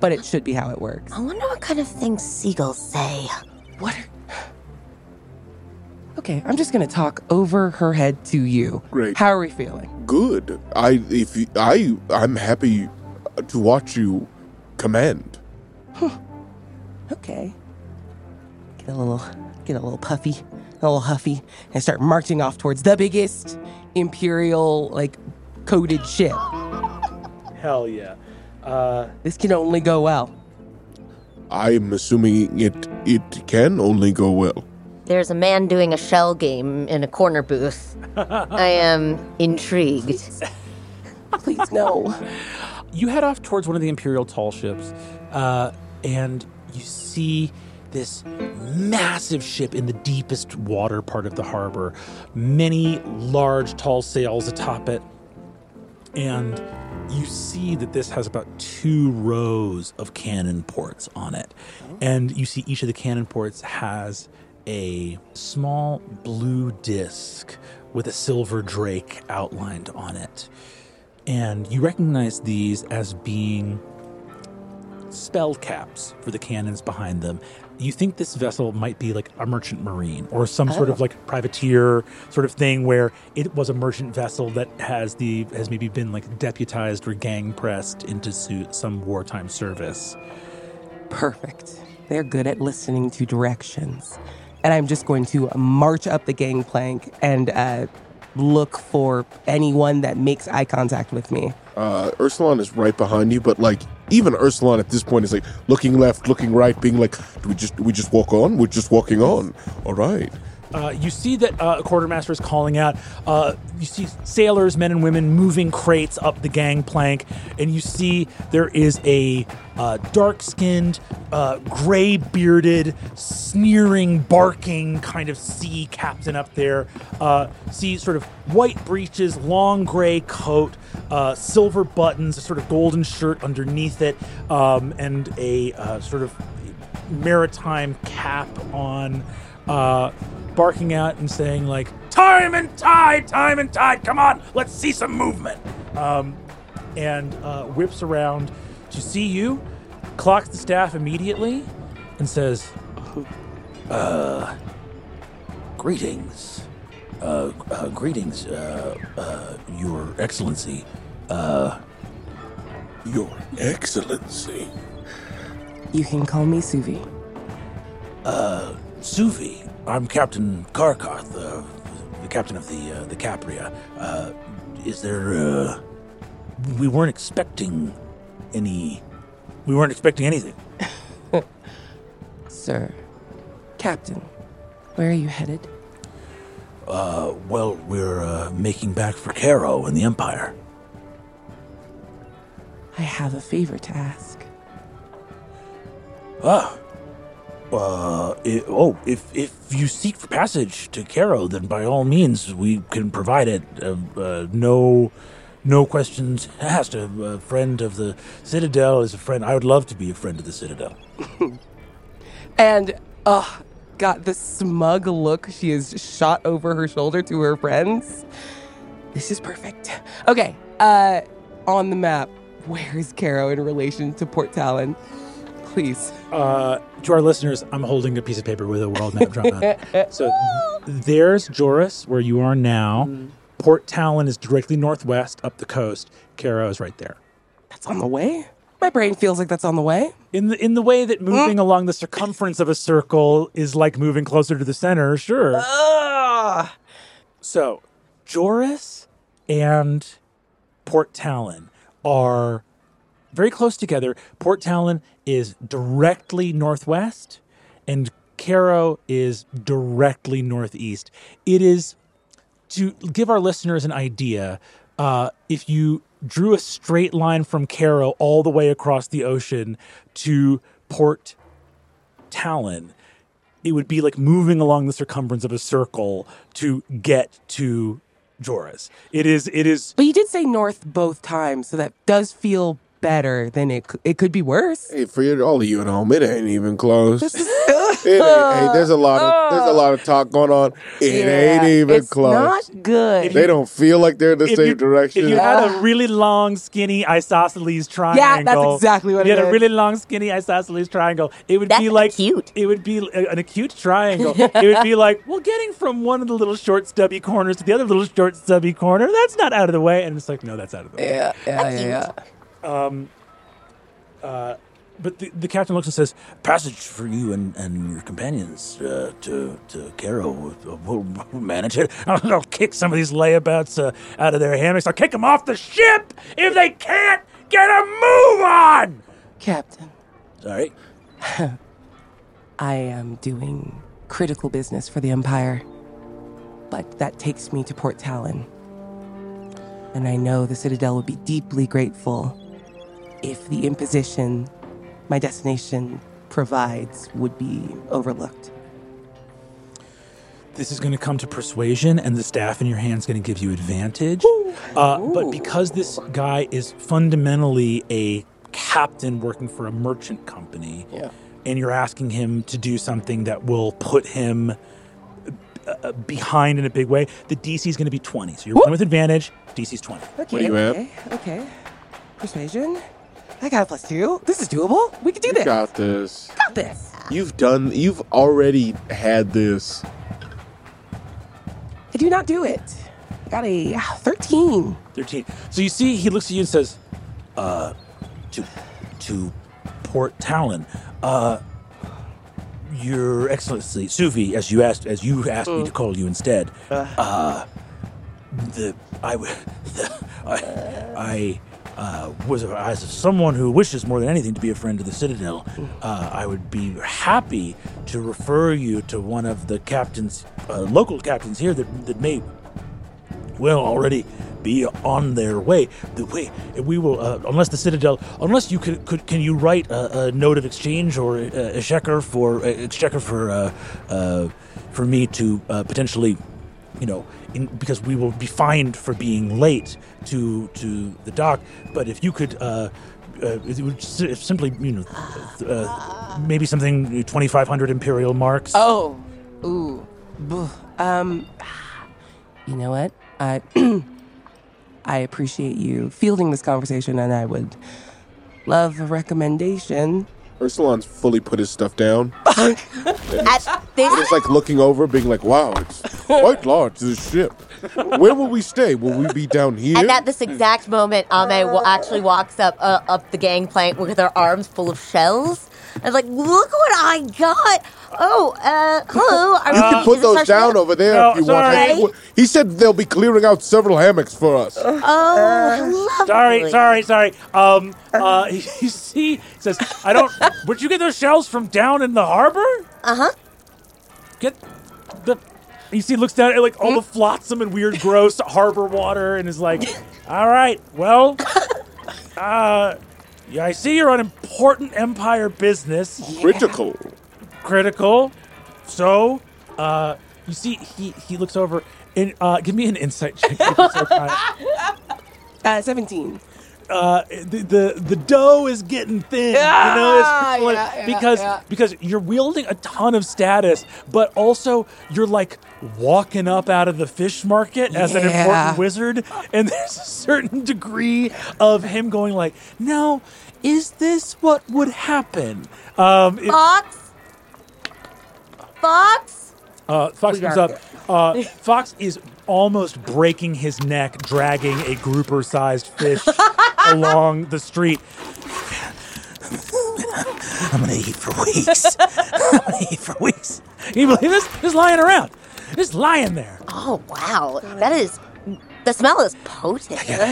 but it should be how it works. I wonder what kind of things seagulls say. What? Are... Okay, I'm just gonna talk over her head to you. Great. How are we feeling? Good. I if you, I I'm happy to watch you command. Okay. Get a little, get a little puffy, a little huffy, and start marching off towards the biggest imperial like coated ship. Hell yeah. Uh, This can only go well. I'm assuming it it can only go well. There's a man doing a shell game in a corner booth. I am intrigued. Please no. you head off towards one of the Imperial tall ships, uh, and you see this massive ship in the deepest water part of the harbor, many large tall sails atop it, and you see that this has about two rows of cannon ports on it. And you see each of the cannon ports has a small blue disc with a silver drake outlined on it. And you recognize these as being spell caps for the cannons behind them. You think this vessel might be like a merchant marine or some sort of oh. like privateer sort of thing where it was a merchant vessel that has the has maybe been like deputized or gang pressed into some wartime service. Perfect. They're good at listening to directions. And I'm just going to march up the gangplank and uh, look for anyone that makes eye contact with me. Uh, Eursulon is right behind you, but like even Eursulon at this point is like looking left, looking right, being like, "Do we just do we just walk on? We're just walking on. All right." Uh, you see that uh, a quartermaster is calling out. Uh, you see sailors, men and women, moving crates up the gangplank, and you see there is a uh, dark-skinned, uh, gray-bearded, sneering, barking kind of sea captain up there. Uh, see sort of white breeches, long gray coat, silver buttons, a sort of golden shirt underneath it, um, and a sort of maritime cap on, uh, barking out and saying like, "Time and tide, time and tide, come on, let's see some movement." Um, and uh, whips around to see you, clocks the staff immediately, and says, "Uh, greetings, uh, uh greetings, uh, uh, Your Excellency, uh." Your Excellency. You can call me Suvi. Suvi, I'm Captain Karkarth, uh, the captain of the uh, the Capria. Uh, is there? Uh, we weren't expecting any. We weren't expecting anything. Sir. Captain. Where are you headed? Uh, well, we're uh, making back for Caro and the Empire. I have a favor to ask. Ah. Uh, i oh, if if you seek for passage to Caro, then by all means we can provide it. Uh, uh, no, no questions asked. A, a friend of the Citadel is a friend. I would love to be a friend of the Citadel. And, uh, got the smug look she has shot over her shoulder to her friends. This is perfect. Okay, uh, on the map, where is Caro in relation to Port Talon? Please. Uh, to our listeners, I'm holding a piece of paper with a world map drawn on it. So there's Joris, where you are now. Port Talon is directly northwest up the coast. Caro is right there. That's on the way? My brain feels like that's on the way. In the in the way that moving along the circumference of a circle is like moving closer to the center, sure. Ah! So, Joris and Port Talon are very close together. Port Talon is directly northwest, and Caro is directly northeast. It is to give our listeners an idea. Uh, if you drew a straight line from Caro all the way across the ocean to Port Talon, it would be like moving along the circumference of a circle to get to Joras. It is. It is. But you did say north both times, so that does feel better than it. c- It could be worse. Hey, for you- all of you at home, it ain't even close. It ain't, hey, there's a lot of there's a lot of talk going on. It ain't even close. it's close. Not good. they don't feel like they're in the same you, direction. if you had a really long, skinny isosceles triangle, Yeah, that's exactly what you it had a really long, skinny isosceles triangle. It would That's be like cute. It would be an acute triangle. it would be like, well, getting from one of the little short, stubby corners to the other little short, stubby corner. That's not out of the way, and it's like, no, that's out of the way. yeah, yeah, yeah, yeah. But the, the captain looks and says, "Passage for you and, and your companions uh, to to Caro. We'll, we'll manage it. I'll kick some of these layabouts uh, out of their hammocks. I'll kick them off the ship if they can't get a move on." Captain, Sorry. I am doing critical business for the Empire, but that takes me to Port Talon. And I know the Citadel would be deeply grateful if the imposition my destination provides would be overlooked. This is going to come to persuasion, and the staff in your hand is going to give you advantage. Uh, but because this guy is fundamentally a captain working for a merchant company, Yeah. and you're asking him to do something that will put him uh, behind in a big way, the DC is going to be 20. So you're rolling with advantage. DC's 20. Okay, are you at? okay, okay. Persuasion. I got a plus two. This is doable. We can do you this. got this. got this. You've done. You've already had this. I do not do it. Got a ah, 13. 13. So you see, he looks at you and says, uh, to, to Port Talon, uh, Your Excellency, Suvi, as you asked, as you asked me to call you instead, uh, the, I, w- the, I, I, uh, was as someone who wishes more than anything to be a friend of the Citadel, uh, I would be happy to refer you to one of the captains, uh, local captains here that, that may will already be on their way. The way we will, uh, unless the Citadel, unless you could, could can you write a, a note of exchange or a, a for a exchequer for uh, uh, for me to uh, potentially, you know, in, because we will be fined for being late to to the dock. But if you could. Uh, uh, it would simply, you know, uh, maybe something 2,500 imperial marks. Oh, ooh, um, you know what? I I appreciate you fielding this conversation, and I would love a recommendation. Eursulon's fully put his stuff down. At this, It's like looking over, being like, "Wow, it's quite large. This ship. Where will we stay? Will we be down here?" and at this exact moment, Ame wa- actually walks up uh, up the gangplank with her arms full of shells. And like, look what I got! Oh, uh, hello. Are you we- can put this our those down ship? over there No, if you want. Sorry. think- He said they'll be clearing out several hammocks for us. Oh, lovely. Sorry, sorry, sorry. Um, uh, you see, he says, I don't. Where'd you get those shells from down in the harbor? Uh huh. Get the. You see, looks down at like all the flotsam and weird, gross harbor water, and is like, "All right, well, uh, yeah, I see you're on important empire business, Critical. critical. So, uh, you see, he he looks over and uh, give me an insight check. if you're so kind. Uh, seventeen. Uh, the, the the dough is getting thin. Yeah, you know, it's like- yeah, yeah, because yeah. because you're wielding a ton of status, but also you're like walking up out of the fish market as an important wizard, and there's a certain degree of him going like, "Now, is this what would happen?" Um, it- Fox. Fox. uh, Fox comes up. Uh, Fox is almost breaking his neck, dragging a grouper-sized fish along the street. I'm gonna eat for weeks. I'm gonna eat for weeks. Can you believe this? Just lying around, just lying there. Oh wow, that is. The smell is potent. I gotta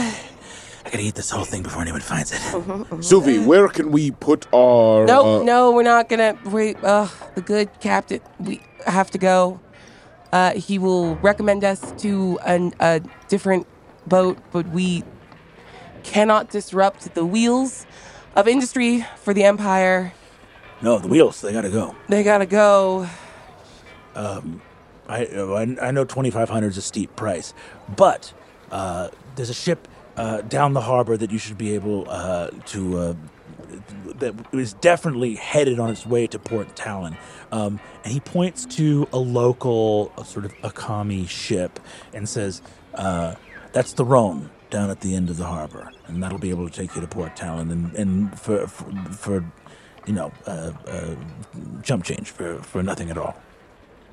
I gotta eat this whole thing before anyone finds it. Suvi, where can we put our? No, uh, no, we're not gonna wait. Uh, the good captain, we have to go. Uh, he will recommend us to an, a different boat, but we cannot disrupt the wheels of industry for the empire. No, the wheels, they gotta go. They gotta go. I I, I know twenty five hundred is a steep price, but uh, there's a ship uh, down the harbor that you should be able uh, to. That is definitely headed on its way to Port Talon, um, and he points to a local uh, sort of Akami ship and says, uh, "That's the Rome down at the end of the harbor, and that'll be able to take you to Port Talon, and and for for, for you know uh, uh, jump change for for nothing at all."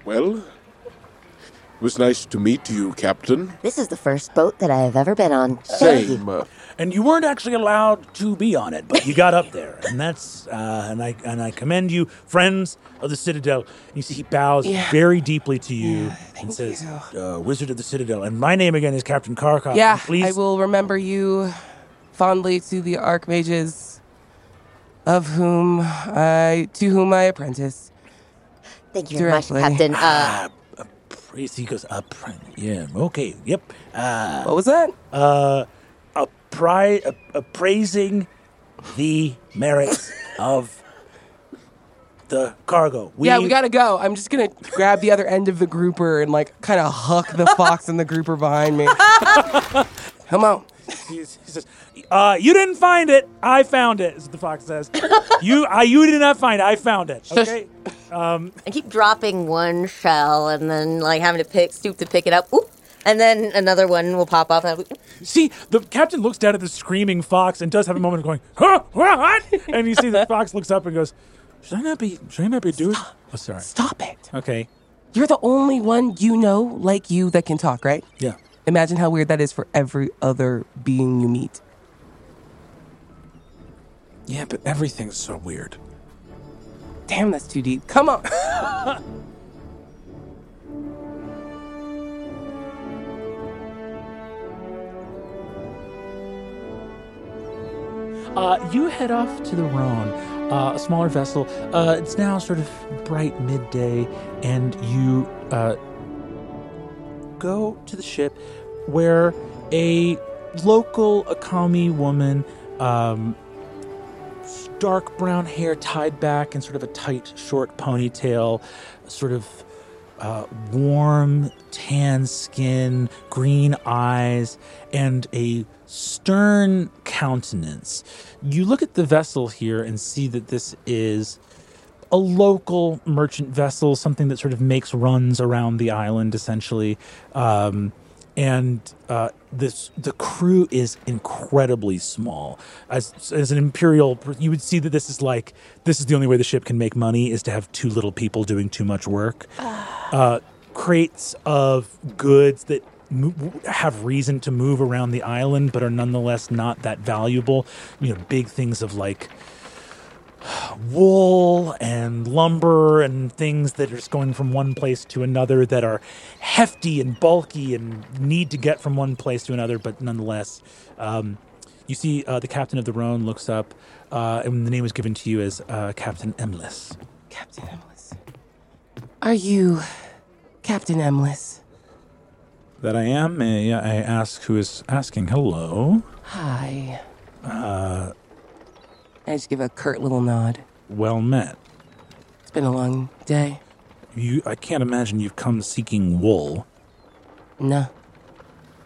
Well, it was nice to meet you, Captain. This is the first boat that I have ever been on. Same. And you weren't actually allowed to be on it, but you got up there, and that's uh, and I and I commend you, friends of the Citadel. And you see, he bows Yeah. very deeply to you and says, you. uh, "Wizard of the Citadel." And my name again is Captain Karkov. Yeah, please, I will remember you fondly to the archmages of whom I to whom I apprentice. Thank you very much, Captain. Uh, Ah, praise. He goes, pr- "Yeah, okay, yep." Uh, What was that? uh, a pri- uh, appraising the merits of the cargo. yeah, we gotta go. I'm just gonna grab the other end of the grouper and like kind of huck the fox and the grouper behind me. Come on. He, he says, uh, "You didn't find it. I found it." Is what the fox says. you, I, you did not find it. I found it. Okay. I keep dropping one shell and then like having to pick, stoop to pick it up. Oop. And then another one will pop up. And See, the captain looks down at the screaming fox and does have a moment of going, "Huh? What?" And you see the fox looks up and goes, "Should I not be? Should I not be doing?" Oh, sorry. Stop it. Okay. You're the only one you know like you that can talk, right? Yeah. Imagine how weird that is for every other being you meet. Yeah, but everything's so weird. Damn, that's too deep. Come on. Uh, you head off to the Rhone, uh, a smaller vessel. Uh, it's now sort of bright midday, and you uh, go to the ship. where a local Akami woman, um, dark brown hair tied back in sort of a tight, short ponytail, sort of uh, warm, tan skin, green eyes, and a stern countenance. You look at the vessel here and see that this is a local merchant vessel, something that sort of makes runs around the island, essentially. Um, and uh, this the crew is incredibly small. As as an imperial, you would see that this is like this is the only way the ship can make money is to have too little people doing too much work. Uh, crates of goods that have reason to move around the island, but are nonetheless not that valuable. You know, big things of like wool and lumber and things that are just going from one place to another that are hefty and bulky and need to get from one place to another, but nonetheless, um, you see uh, the captain of the Rhone looks up, uh, and the name was given to you as uh, Captain Emless. Captain Emless. Are you Captain Emless? That I am. May I ask who is asking? Hello. Hi. Uh, I just give a curt little nod. well met. It's been a long day. You, I can't imagine you've come seeking wool. No.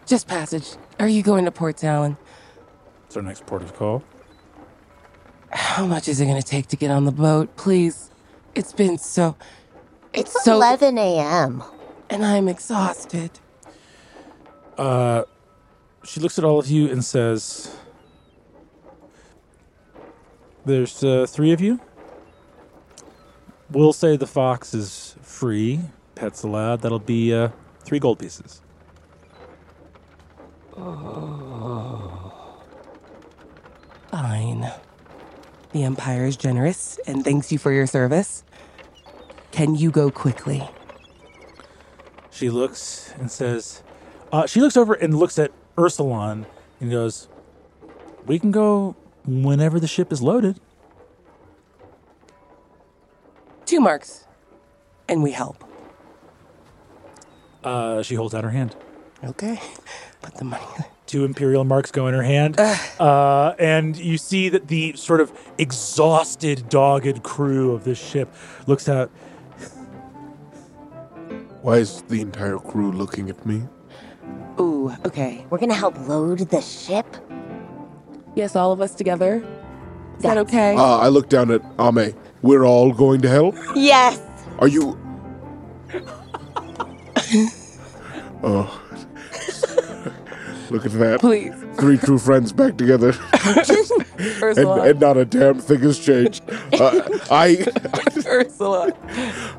Just passage. Are you going to Port Talon? It's our next port of call. How much is it going to take to get on the boat? Please. It's been so. It's, so. 11 a.m. And I'm exhausted. Uh, she looks at all of you and says, "There's uh, three of you. We'll say the fox is free. Pets allowed. That'll be uh, three gold pieces." Fine. The Empire is generous and thanks you for your service. Can you go quickly? She looks and says, uh, "She looks over and looks at Eursulon and goes, "We can go whenever the ship is loaded." Two marks. And we help. Uh, she holds out her hand. Okay. Put the money. two imperial marks go in her hand uh, and you see that the sort of exhausted dogged crew of this ship looks out Why is the entire crew looking at me? Ooh, okay. We're gonna help load the ship. Yes, all of us together. Is that Yes. okay? Uh, I look down at Ame. We're all going to help? Yes. Are you. oh. Look at that. Please. Three true friends back together. and, Ursula. and not a damn thing has changed. Uh, I. Ursula.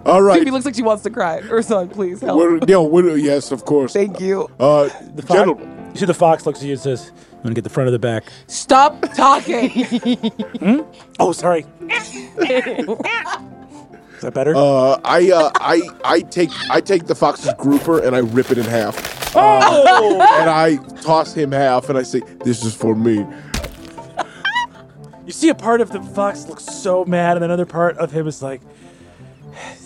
All right. Phoebe looks like she wants to cry. Ursula, please help. We're, no, we're, yes, of course. Thank you. Uh, the fox, gentlemen, you see the fox looks at you and says "I'm gonna get the front of the back Stop talking. oh sorry is that better uh, I, uh, I, I take, I take the fox's grouper and I rip it in half, oh and I toss him half, and I say, "This is for me." you see a part of the fox looks so mad and another part of him is like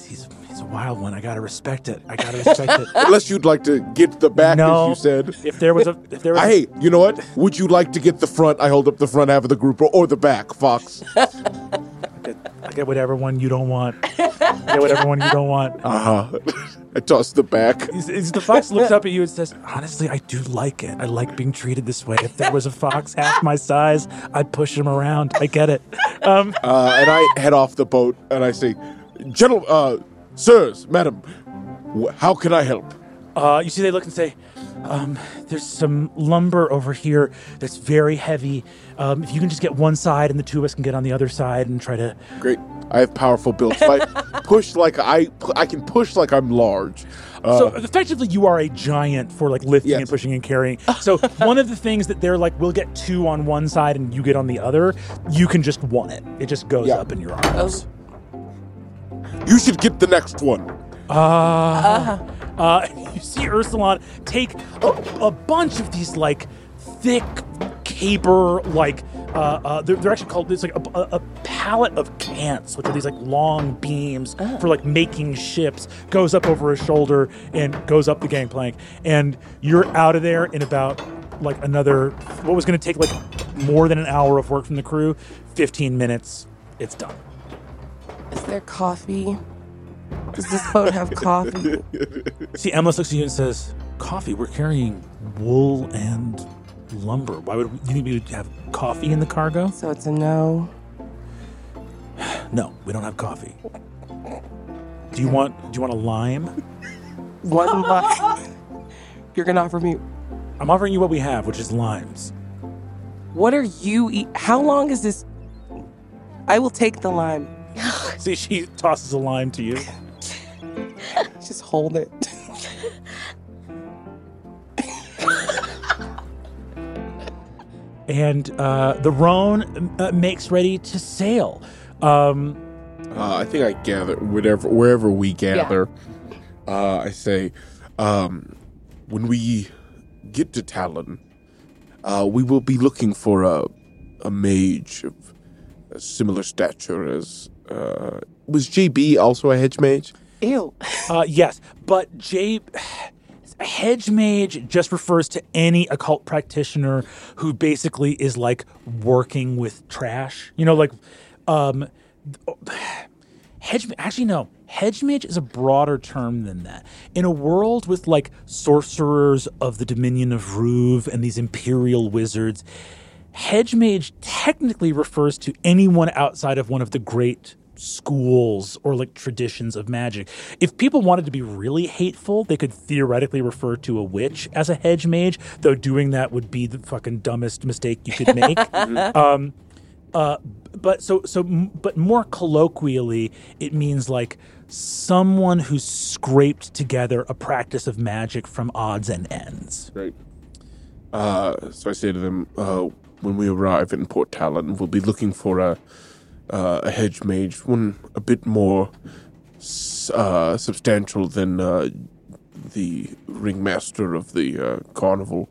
he's, he's a wild one i gotta respect it i gotta respect it Unless you'd like to get the back, no as you said. if there was a if there was I, hey, you know what? Would you like to get the front? I hold up the front half of the grouper or the back, Fox. I get whatever one you don't want. I get whatever one you don't want. Uh huh. I toss the back. The fox looks up at you and says, "Honestly, I do like it. I like being treated this way. If there was a fox half my size, I'd push him around. I get it." Um, Uh, and I head off the boat and I say, Gentle, uh, sirs, madam, wh- how can I help? uh, you see, they look and say, um, "There's some lumber over here that's very heavy. Um, if you can just get one side, and the two of us can get on the other side and try to." Great. I have powerful builds. If I push like I, I can push like I'm large. Uh, so effectively, you are a giant for like lifting Yes. and pushing and carrying. So one of the things that they're like, we'll get two on one side and you get on the other. You can just one it. It just goes Yeah. up in your arms. you should get the next one. Uh, uh, you see Eursulon take a, a bunch of these like thick caper, like uh, uh, they're, they're actually called it's like a, a, a pallet of cants, which are these like long beams for like making ships, goes up over his shoulder and goes up the gangplank. And you're out of there in about like another what was going to take like more than an hour of work from the crew, 15 minutes. It's done. Is there coffee? Does this boat have coffee? See, Emlis looks at you and says, "Coffee? We're carrying wool and lumber. Why would you think we would have coffee in the cargo? So it's a no. No, we don't have coffee. Do you want? Do you want a lime? One lime. You're gonna offer me. I'm offering you what we have, which is limes. What are you eat? How long is this? I will take the lime. See, she tosses a lime to you. Just hold it. and uh, the Rhone uh, makes ready to sail. Um, Uh, I think I gather whatever wherever we gather. Uh, I say, um, when we get to Talon, uh, we will be looking for a a mage of a similar stature as. Uh, was JB also a hedge mage? Ew. uh, yes, but J. Hedge mage just refers to any occult practitioner who basically is like working with trash. You know, like um, hedge. Actually, no. Hedge mage is a broader term than that. In a world with like sorcerers of the Dominion of Ruve and these imperial wizards, hedge mage technically refers to anyone outside of one of the great schools or like traditions of magic. If people wanted to be really hateful, they could theoretically refer to a witch as a hedge mage, though doing that would be the fucking dumbest mistake you could make. um, uh, but so so but more colloquially, it means like someone who's scraped together a practice of magic from odds and ends. Right. Uh, so I say to them, uh, when we arrive in Port Talon, we'll be looking for a uh, a hedge mage, one a bit more uh, substantial than uh, the ringmaster of the uh, carnival.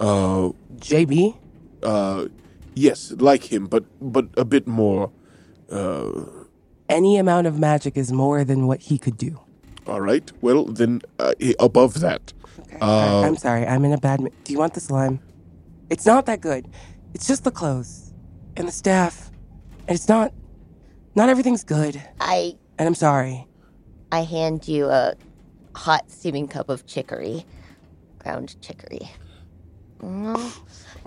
Uh, JB. uh, yes, like him, but but a bit more. Uh, Any amount of magic is more than what he could do. all right. Well, then uh, above that. I- I'm sorry. I'm in a bad. mo- Do you want the slime? It's not that good. It's just the clothes and the staff, and it's not. Not everything's good. I And I'm sorry. I hand you a hot steaming cup of chicory, ground chicory. Mm,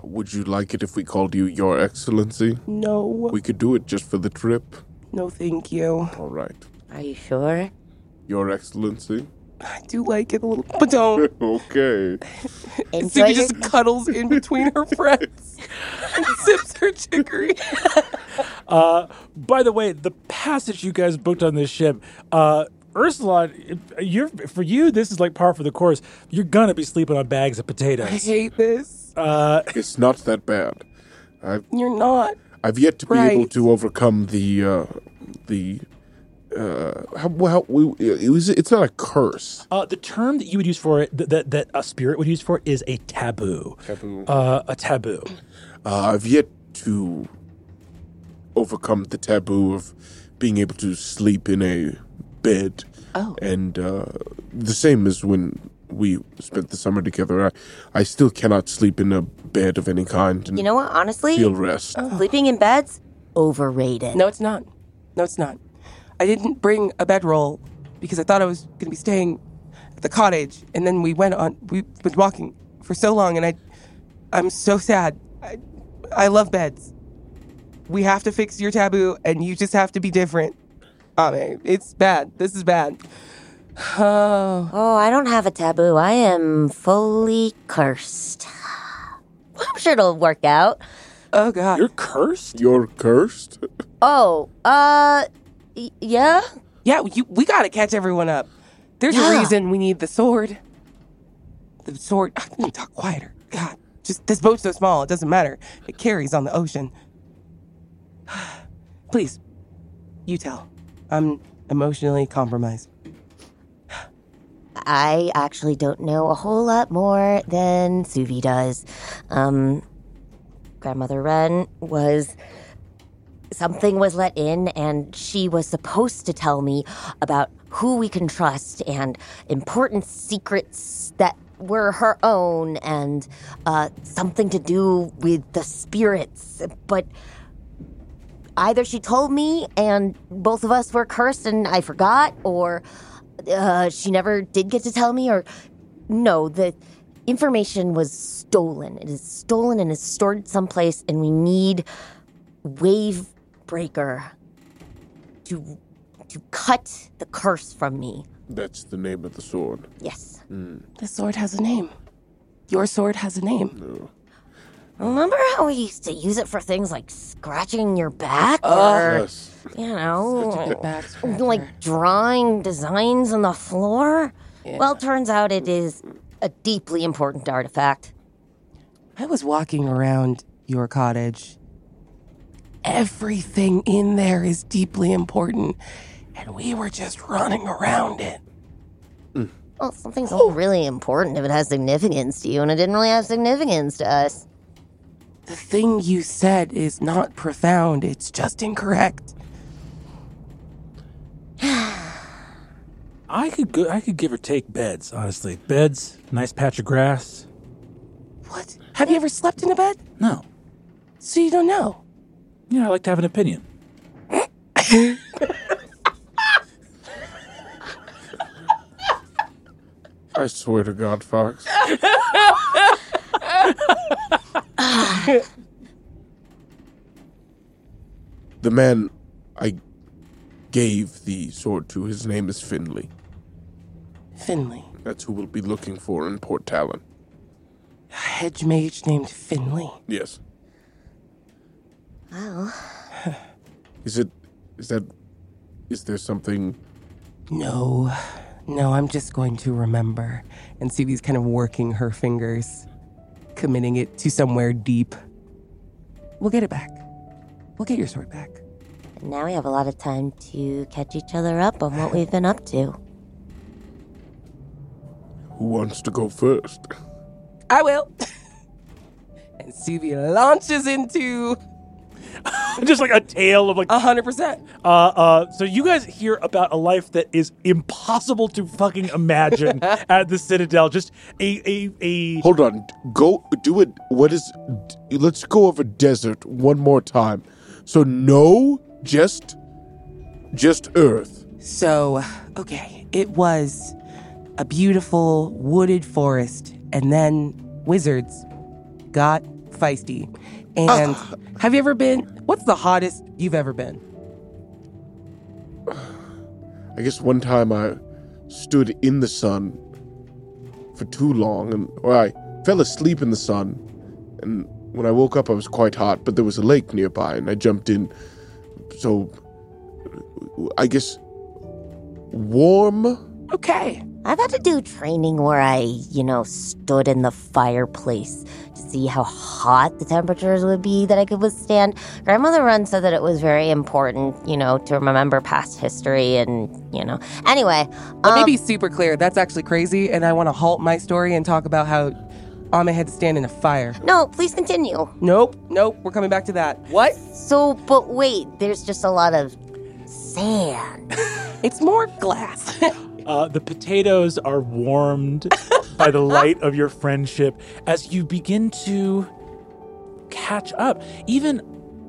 Would you like it if we called you Your Excellency? No. We could do it just for the trip. No, thank you. All right. Are you sure? Your Excellency. I do like it a little, but don't. okay. Enjoy Suvi your- just cuddles in between her friends and sips her chicory. Uh, by the way, the passage you guys booked on this ship, uh, Ursula, you're for you. This is like par for the course. You're gonna be sleeping on bags of potatoes. I hate this. Uh, It's not that bad. I've You're not. I've yet to be able to overcome the uh, the uh, how, how we, it was. It's not a curse. uh, the term that you would use for it, that, that that a spirit would use for it, is a taboo. Taboo. Uh, a taboo. Uh, I've yet to overcome the taboo of being able to sleep in a bed. Oh. And uh, the same as when we spent the summer together. I, I still cannot sleep in a bed of any kind and You know what? Honestly, feel rest. sleeping in beds overrated. No, it's not. No, it's not. I didn't bring a bedroll because I thought I was going to be staying at the cottage, and then we went on. We've been walking for so long, and I, I'm so sad. I, I love beds. We have to fix your taboo, and you just have to be different. I mean, it's bad. This is bad. Oh, Oh, I don't have a taboo. I am fully cursed. I'm sure it'll work out. oh God. You're cursed. You're cursed? Oh, uh, y- yeah? Yeah, you, we got to catch everyone up. There's a reason we need the sword. The sword. I need to talk quieter. God, just this boat's so small. It doesn't matter. It carries on the ocean. Please, you tell. I'm emotionally compromised. I actually don't know a whole lot more than Suvi does. Um, Grandmother Wren was something was let in, and she was supposed to tell me about who we can trust and important secrets that were her own and uh, something to do with the spirits. But either she told me and both of us were cursed and I forgot, or uh, she never did get to tell me, or no, the information was stolen. It is stolen and is stored someplace, and we need Wave Breaker to to cut the curse from me. That's the name of the sword. Yes. Mm. The sword has a name. Your sword has a name. Remember how we used to use it for things like scratching your back, or Yes. you know, Back like drawing designs on the floor? Well, turns out it is a deeply important artifact. I was walking around your cottage. Everything in there is deeply important, and we were just running around it. Well, something's all really important if it has significance to you, and it didn't really have significance to us. The thing you said is not profound, it's just incorrect. I could go, I could give or take beds, honestly. Beds, nice patch of grass. What? Have you ever slept in a bed? No. So you don't know. Yeah, I like to have an opinion. I swear to God, Fox. the man I gave the sword to, his name is Finley. Finley. That's who we'll be looking for in Port Talon. A hedge mage named Finley. Yes. Well, Is it? Is that? Is there something? No, no, I'm just going to remember. And Suvi's kind of working her fingers, committing it to somewhere deep. We'll get it back. We'll get your sword back. and now we have a lot of time to catch each other up on what we've been up to. Who wants to go first? I will. and Suvi launches into Just like a tale of like a 100%. Uh, uh, so you guys hear about a life that is impossible to fucking imagine at the Citadel. Just a a a. Hold on. Go do it. What is? Let's go over desert one more time. So no, just, just Earth. So, okay, it was a beautiful wooded forest, and then wizards got feisty. And uh, have you ever been? What's the hottest you've ever been? I guess one time I stood in the sun for too long, and or I fell asleep in the sun, and when I woke up, I was quite hot. But there was a lake nearby, and I jumped in. So, I guess warm. Okay. I've had to do training where I, you know, stood in the fireplace to see how hot the temperatures would be that I could withstand. Grandmother Wren said that it was very important, you know, to remember past history and, you know. Anyway, Let me um, be super clear. That's actually crazy, and I want to halt my story and talk about how Ame had to stand in a fire. no, please continue. Nope, nope. We're coming back to that. What? So, but wait, there's just a lot of sand. It's more glass. Uh, the potatoes are warmed by the light of your friendship as you begin to catch up. Even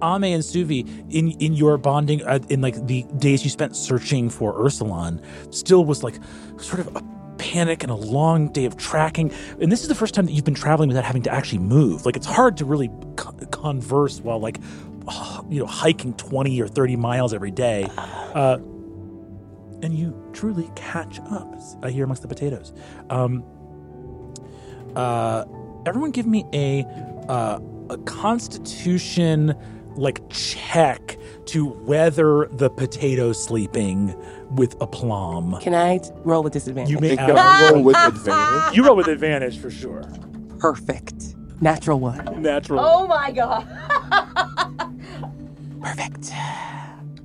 Ame and Suvi, in in your bonding, uh, in like the days you spent searching for Eursulon, still was like sort of a panic and a long day of tracking. And this is the first time that you've been traveling without having to actually move. Like it's hard to really co- converse while like you know hiking 20 or 30 miles every day. Uh, and you truly catch up uh, here amongst the potatoes. Um, uh, everyone, give me a uh, a Constitution like check to weather the potato sleeping with aplomb. Can I t- roll with disadvantage? You may Think I'll roll with advantage. you roll with advantage for sure. Perfect. Natural one. Natural. Oh my god. Perfect.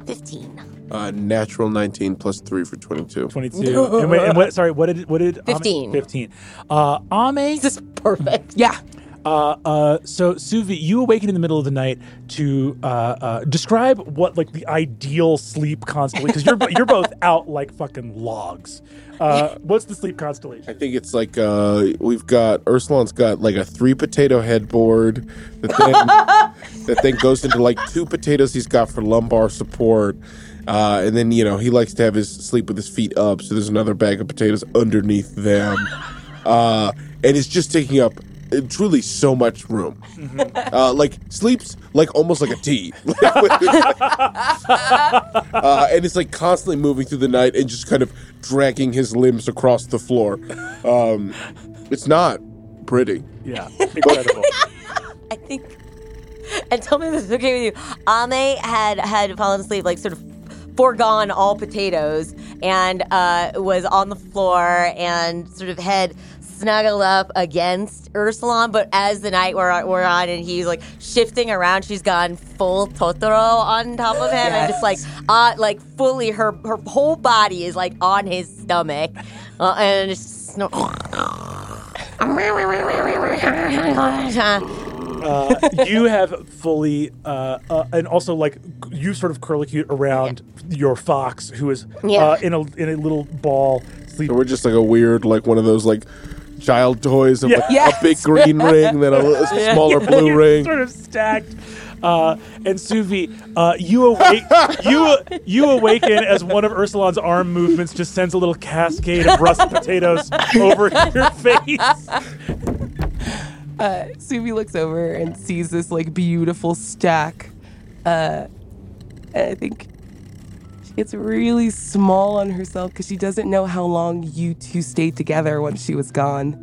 15. Uh, natural 19 plus 3 for 22. 22. and, wait, and what, sorry, what did what did Ame- 15. 15. Uh, Ame, This is perfect. Yeah. Uh, uh, so, Suvi, you awaken in the middle of the night to uh, uh, describe what like the ideal sleep constellation because you're you're both out like fucking logs. Uh, what's the sleep constellation? I think it's like uh, we've got Eursulon's got like a three potato headboard that then that then goes into like two potatoes he's got for lumbar support. Uh, and then you know he likes to have his sleep with his feet up, so there's another bag of potatoes underneath them, uh, and it's just taking up uh, truly so much room. Uh, like sleeps like almost like a T, uh, and it's like constantly moving through the night and just kind of dragging his limbs across the floor. Um, it's not pretty. Yeah, incredible. I think. And tell me if this is okay with you. Ame had had fallen asleep, like sort of foregone all potatoes, and uh, was on the floor and sort of head snuggled up against Eursulon. But as the night wore, wore on and he's like shifting around, she's gone full Totoro on top of him, and just like uh, like fully her her whole body is like on his stomach, uh, and just. Snor- uh, you have fully, uh, uh, and also like you sort of curlicute around your fox, who is Yeah. uh, in a in a little ball sleep. So we're just like a weird, like one of those like child toys of Yeah. like Yes. a big green ring, then a, a smaller blue You're ring. sort of stacked. Uh, and Suvi, uh, you awake, you you awaken as one of Eursulon's arm movements just sends a little cascade of russet potatoes over your face. Uh, Suvi looks over and sees this like beautiful stack. Uh, and I think she gets really small on herself because she doesn't know how long you two stayed together when she was gone,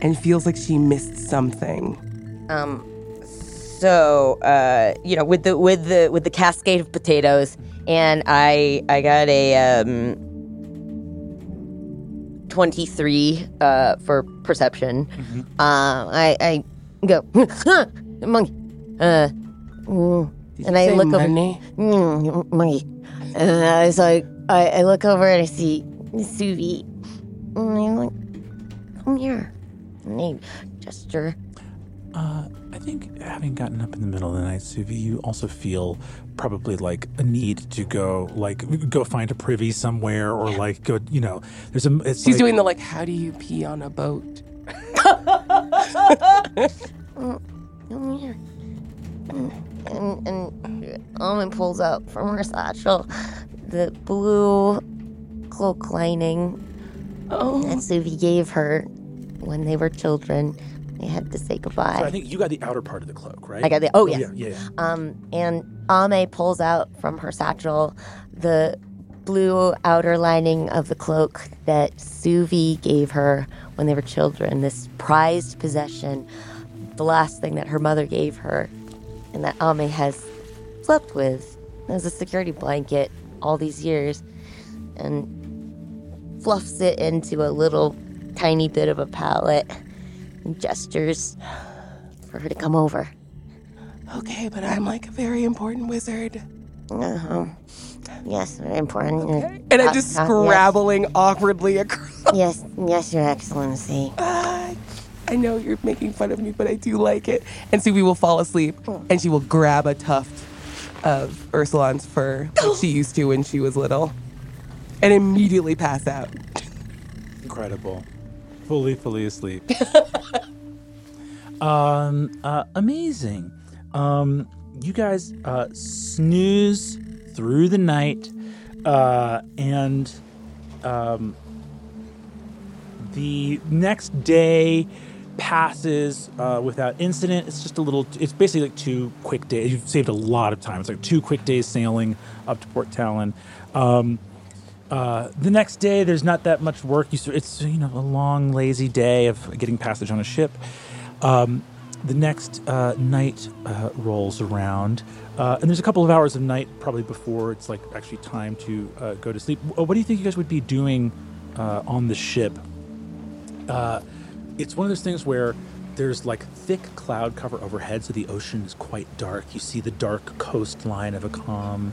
and feels like she missed something. Um, so uh, you know, with the with the with the cascade of potatoes, and I I got a um twenty three uh for perception. Uh, I I go monkey, uh, mm, Did and you I say look money? over mm, monkey, and I was like, I I look over and I see Suvi, and I'm like, come here, and I gesture. Uh, I think having gotten up in the middle of the night, Suvi, you also feel probably like a need to go, like, go find a privy somewhere, or like go, you know, there's a. It's She's like- doing the like, how do you pee on a boat? and pulls out from her satchel the blue cloak lining Oh, that Suvi gave her when they were children. They had to say So goodbye. I think you got the outer part of the cloak, right? I got the- oh, yes. yeah, yeah. yeah. Um, and Ame pulls out from her satchel the blue outer lining of the cloak that Suvi gave her when they were children, this prized possession, the last thing that her mother gave her, and that Ame has slept with as a security blanket all these years, and fluffs it into a little tiny bit of a pallet and gestures for her to come over. okay, but I'm like a very important wizard. Uh-huh. Yes, very important. Okay. And I'm Uh, just uh, yes. scrabbling awkwardly across. Yes, yes, Your Excellency. Ah, I know you're making fun of me, but I do like it. And Suvi will fall asleep and she will grab a tuft of Eursulon's fur like she used to when she was little and immediately pass out. Incredible. Fully, fully asleep. um, uh, amazing. Um, you guys uh, snooze through the night, uh, and um, the next day passes uh, without incident. It's just a little. It's basically like two quick days. You've saved a lot of time. It's like two quick days sailing up to Port Talon. Um, uh, the next day, there's not that much work. You, it's you know a long, lazy day of getting passage on a ship. Um, the next uh, night uh, rolls around, uh, and there's a couple of hours of night probably before it's like actually time to uh, go to sleep. What do you think you guys would be doing uh, on the ship? It's one of those things where there's like thick cloud cover overhead, so the ocean is quite dark. You see the dark coastline of Akam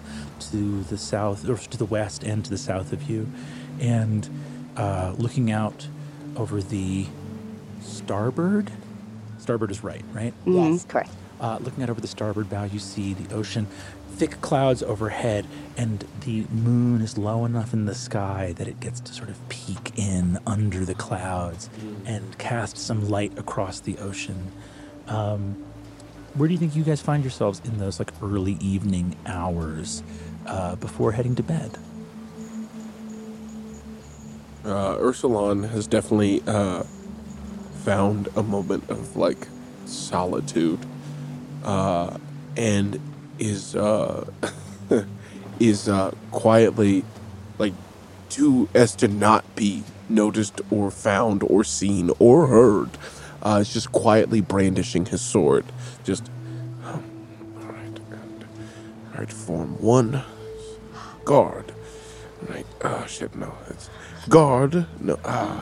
to the south, or to the west and to the south of you, and uh, looking out over the starboard Starboard is right, right? Yes, correct. Uh, looking out over the starboard bow, you see the ocean, thick clouds overhead, and the moon is low enough in the sky that it gets to sort of peek in under the clouds and cast some light across the ocean. Um, where do you think you guys find yourselves in those like early evening hours uh, before heading to bed? uh, Eursulon has definitely uh, found a moment of like solitude, uh, and is uh, is uh, quietly like to as to not be noticed or found or seen or heard. Uh, is just quietly brandishing his sword. Just all right, and, all right. Form one, guard. Right. Oh shit. No. It's guard. No. Uh,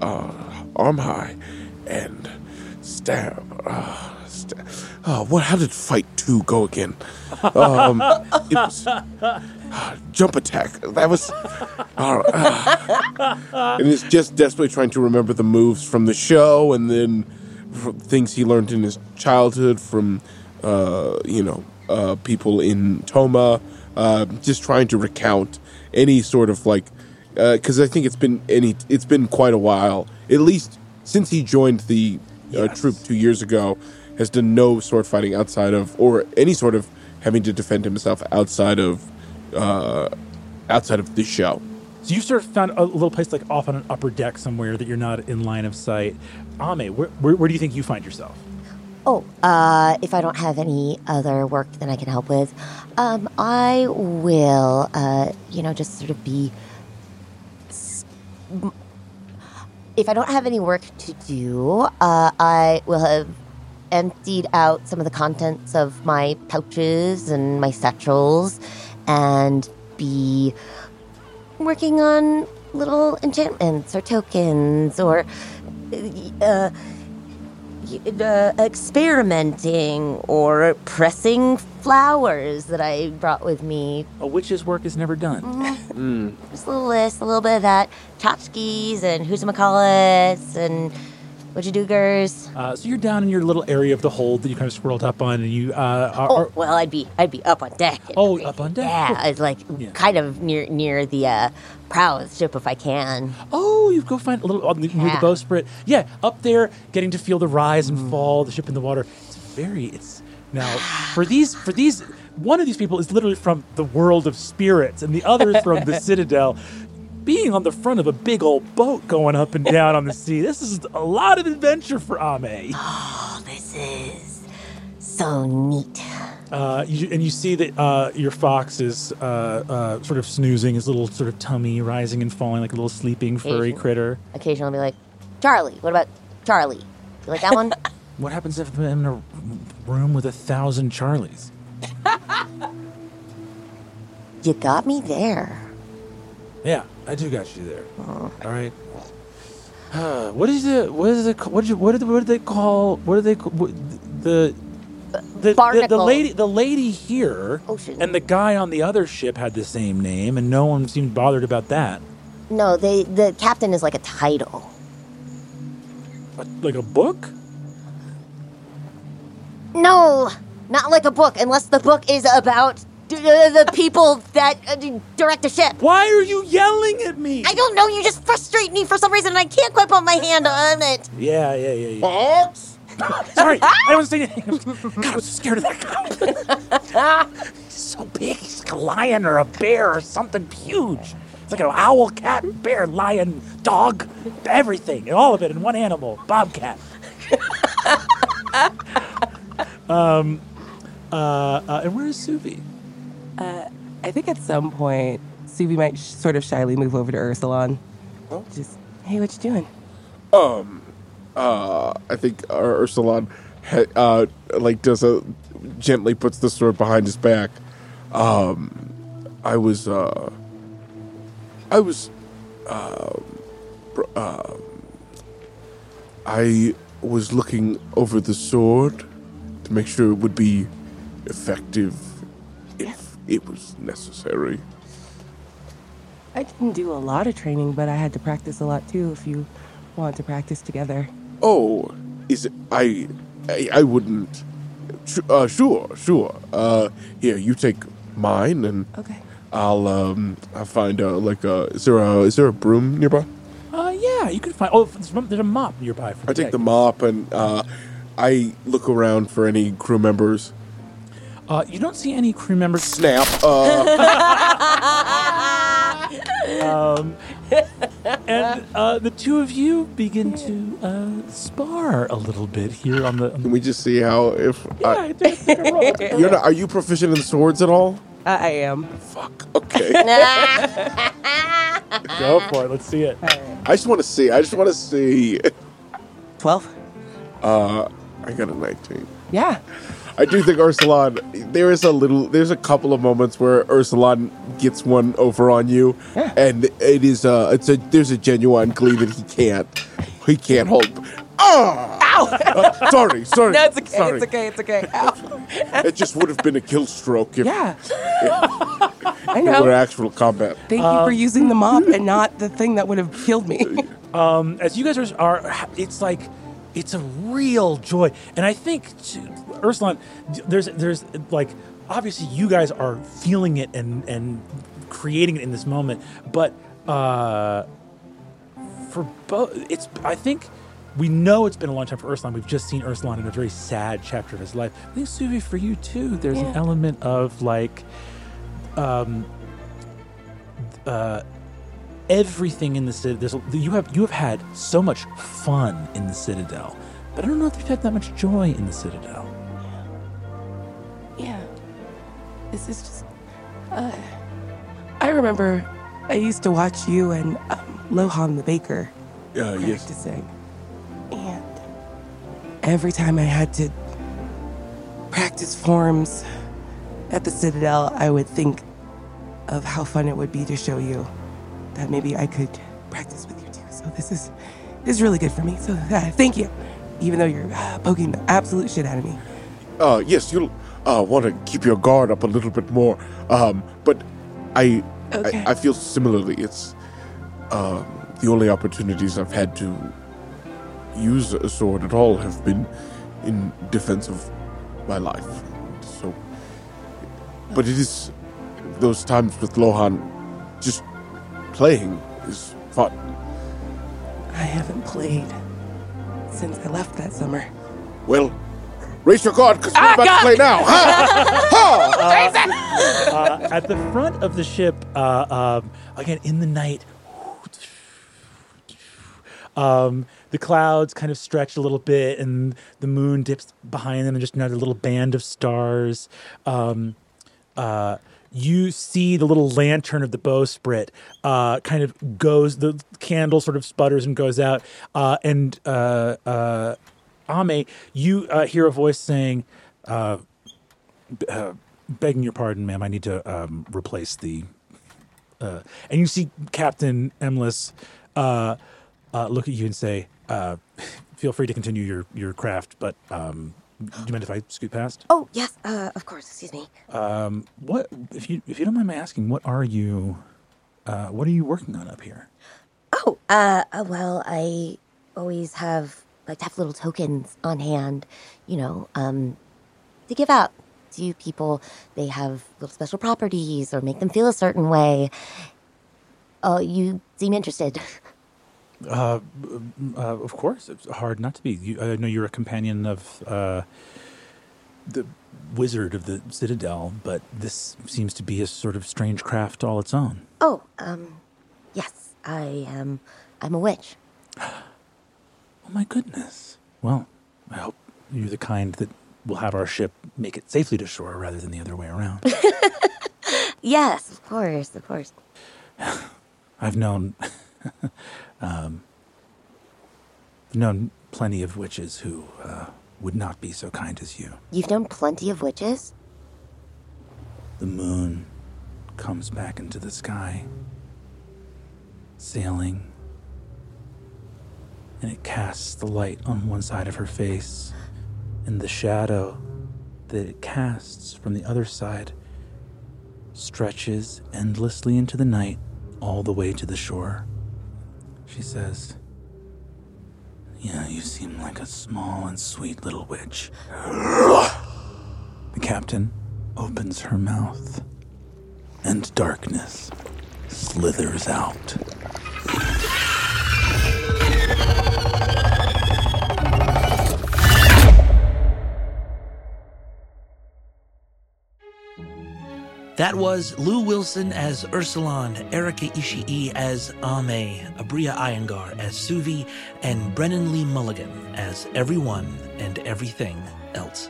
uh, arm high, and stab. Uh, stab. Uh, what? How did fight two go again? Um, it was uh, jump attack. That was. Uh, uh, and he's just desperately trying to remember the moves from the show, and then things he learned in his childhood from, uh, you know, uh, people in Toma. Uh, just trying to recount any sort of like, because I think it's been any, it's been quite a while, at least since he joined the uh, Yes. troop two years ago, has done no sword fighting outside of, or any sort of having to defend himself outside of, uh, outside of the show. So you sort of found a little place like off on an upper deck somewhere that you're not in line of sight. Ame, where, where, where do you think you find yourself? Oh, uh, if I don't have any other work that I can help with, um, I will, uh, you know, just sort of be. If I don't have any work to do, uh, I will have emptied out some of the contents of my pouches and my satchels and be working on little enchantments or tokens or. Uh, uh, experimenting or pressing flowers that I brought with me. A witch's work is never done. Just a little list, a little bit of that. Tchotchkes and Hoosamacalis and Witchadoogers. Uh, so you're down in your little area of the hold that you kind of swirled up on, and you uh, are, Oh are- well, I'd be I'd be up on deck. Oh, up on deck. Yeah, it's like Yeah. kind of near near the uh, prow of the ship if I can. oh, you go find a little on the, near the bowsprit. Yeah, up there, getting to feel the rise and fall, the ship in the water. It's very. It's now for these for these. One of these people is literally from the world of spirits, and the other is from the Citadel. Being on the front of a big old boat going up and down on the sea, this is a lot of adventure for Ame. Oh, this is so neat. Uh, you, and you see that uh, your fox is uh, uh, sort of snoozing, his little sort of tummy rising and falling like a little sleeping furry critter. Occasionally, I'll be like, Charlie. What about Charlie? You like that one? What happens if I'm in a room with a thousand Charlies? you got me there. Yeah, I do got you there. All right. Uh, what is the What is it? ca- What did you, what did what did they call? What do they call what, the the, the, the lady the lady here Ocean. and the guy on the other ship had the same name, and no one seemed bothered about that. No, they the captain is like a title. A- Like a book? No, not like a book, unless the book is about the people that uh, direct the ship. Why are you yelling at me? I don't know. You just frustrate me for some reason, and I can't quite put my hand on it. Yeah, yeah, yeah, yeah. Sorry, I don't want to say anything. God, I was so scared of that guy. He's so big. He's like a lion or a bear or something huge. It's like an owl, cat, bear, lion, dog, everything, all of it in one animal. Bobcat. um, uh, uh, and where is Suvi? I think at some point, Suvi might sh- sort of shyly move over to Eursulon. Just, hey, what you doing? Um, uh, I think uh, Eursulon, ha- uh, like does a gently puts the sword behind his back. Um, I was, uh, I was, um, br- um, I was looking over the sword to make sure it would be effective it was necessary. I didn't do a lot of training, but I had to practice a lot too if you want to practice together. Oh, is it, I, I I wouldn't. Uh, sure, sure. Uh, here, you take mine, and Okay. I'll um I'll find uh like uh is there a is there a broom nearby? Uh, yeah, you can find. Oh, there's a- there's a mop nearby. For I take deck. the mop and uh I look around for any crew members. Uh, you don't see any crew members. Snap. Uh, And uh, the two of you begin to uh, spar a little bit here on the. On can we just see how if yeah, I, take- take a roll. you're not, are you proficient in swords at all? I I am. Fuck. Okay. Go for it. Let's see it. I just want to see. I just want to see. 12? Uh, I got a 19. Yeah. I do think Eursulon. There is a little. There's a couple of moments where Eursulon gets one over on you, Yeah. and it is. Uh, it's a. There's a genuine glee that he can't. He can't hold. Ah! Uh, sorry, sorry. No, it's okay. Sorry. It's okay. It's okay. Ow. It just would have been a kill stroke if Yeah. I it were know. actual combat. Thank you for using the mop and not the thing that would have killed me. Um, as you guys are, are it's like it's a real joy and i think ursula there's there's like obviously you guys are feeling it and and creating it in this moment but uh for both it's i think we know it's been a long time for Ursula. We've just seen Ursula in a very sad chapter of his life. I think Suvi, for you too, there's an element of like, um, uh, everything in the Citadel. You have you have had so much fun in the citadel, but I don't know if you've had that much joy in the citadel. Yeah. Yeah. This is just. Uh, I remember I used to watch you and um, Lohan the baker Uh, yes. practicing. And every time I had to practice forms at the Citadel, I would think of how fun it would be to show you that maybe I could practice with you too. So this is this is really good for me. So uh, thank you, even though you're uh, poking the absolute shit out of me. Uh, yes, you'll uh, want to keep your guard up a little bit more. Um, but I, Okay. I, I feel similarly. It's um, the only opportunities I've had to use a sword at all have been in defense of my life. So, but it is those times with Lohan, just playing is fun. I haven't played since I left that summer. Well, raise your guard because we're about to play now. Ha! ha! uh, at the front of the ship, uh, um, again in the night, um, the clouds kind of stretch a little bit, and the moon dips behind them, and just another little band of stars. Um, uh, you see the little lantern of the bowsprit uh, kind of goes, the candle sort of sputters and goes out, uh, and uh, uh, Ame, you uh, hear a voice saying, uh, uh, begging your pardon, ma'am, I need to um, replace the. Uh, and you see Captain Emless uh, uh, look at you and say, uh, "Feel free to continue your your craft, but um, do you mind if I scoot past? Oh, yes, uh, of course, excuse me. Um, what if you if you don't mind my asking, what are you, uh, what are you working on up here? Oh, uh, uh, well, I always have, like, to have little tokens on hand, you know, um, to give out to people. They have little special properties or make them feel a certain way. Oh, you seem interested. Uh, uh, of course, it's hard not to be. You, I know you're a companion of uh, the wizard of the Citadel, but this seems to be a sort of strange craft all its own. Oh, um, yes, I am. I'm a witch. Oh my goodness. Well, I hope you're the kind that will have our ship make it safely to shore rather than the other way around. Yes, of course, of course. I've known, um, known plenty of witches who uh, would not be so kind as you. You've known plenty of witches. The moon comes back into the sky, sailing, and it casts the light on one side of her face, and the shadow that it casts from the other side stretches endlessly into the night all the way to the shore. She says, Yeah, you seem like a small and sweet little witch. the captain opens her mouth, and darkness slithers out. That was Lou Wilson as Eursulon, Erika Ishii as Ame, Aabria Iyengar as Suvi, and Brennan Lee Mulligan as everyone and everything else.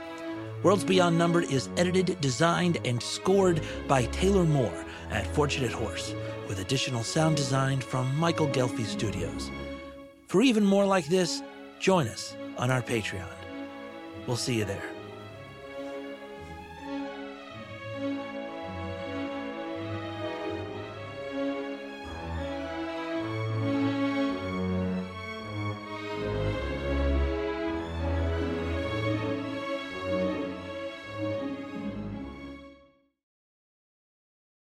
Worlds Beyond Number is edited, designed, and scored by Taylor Moore at Fortunate Horse, with additional sound design from Michael Ghelfi Studios. For even more like this, join us on our Patreon. We'll see you there.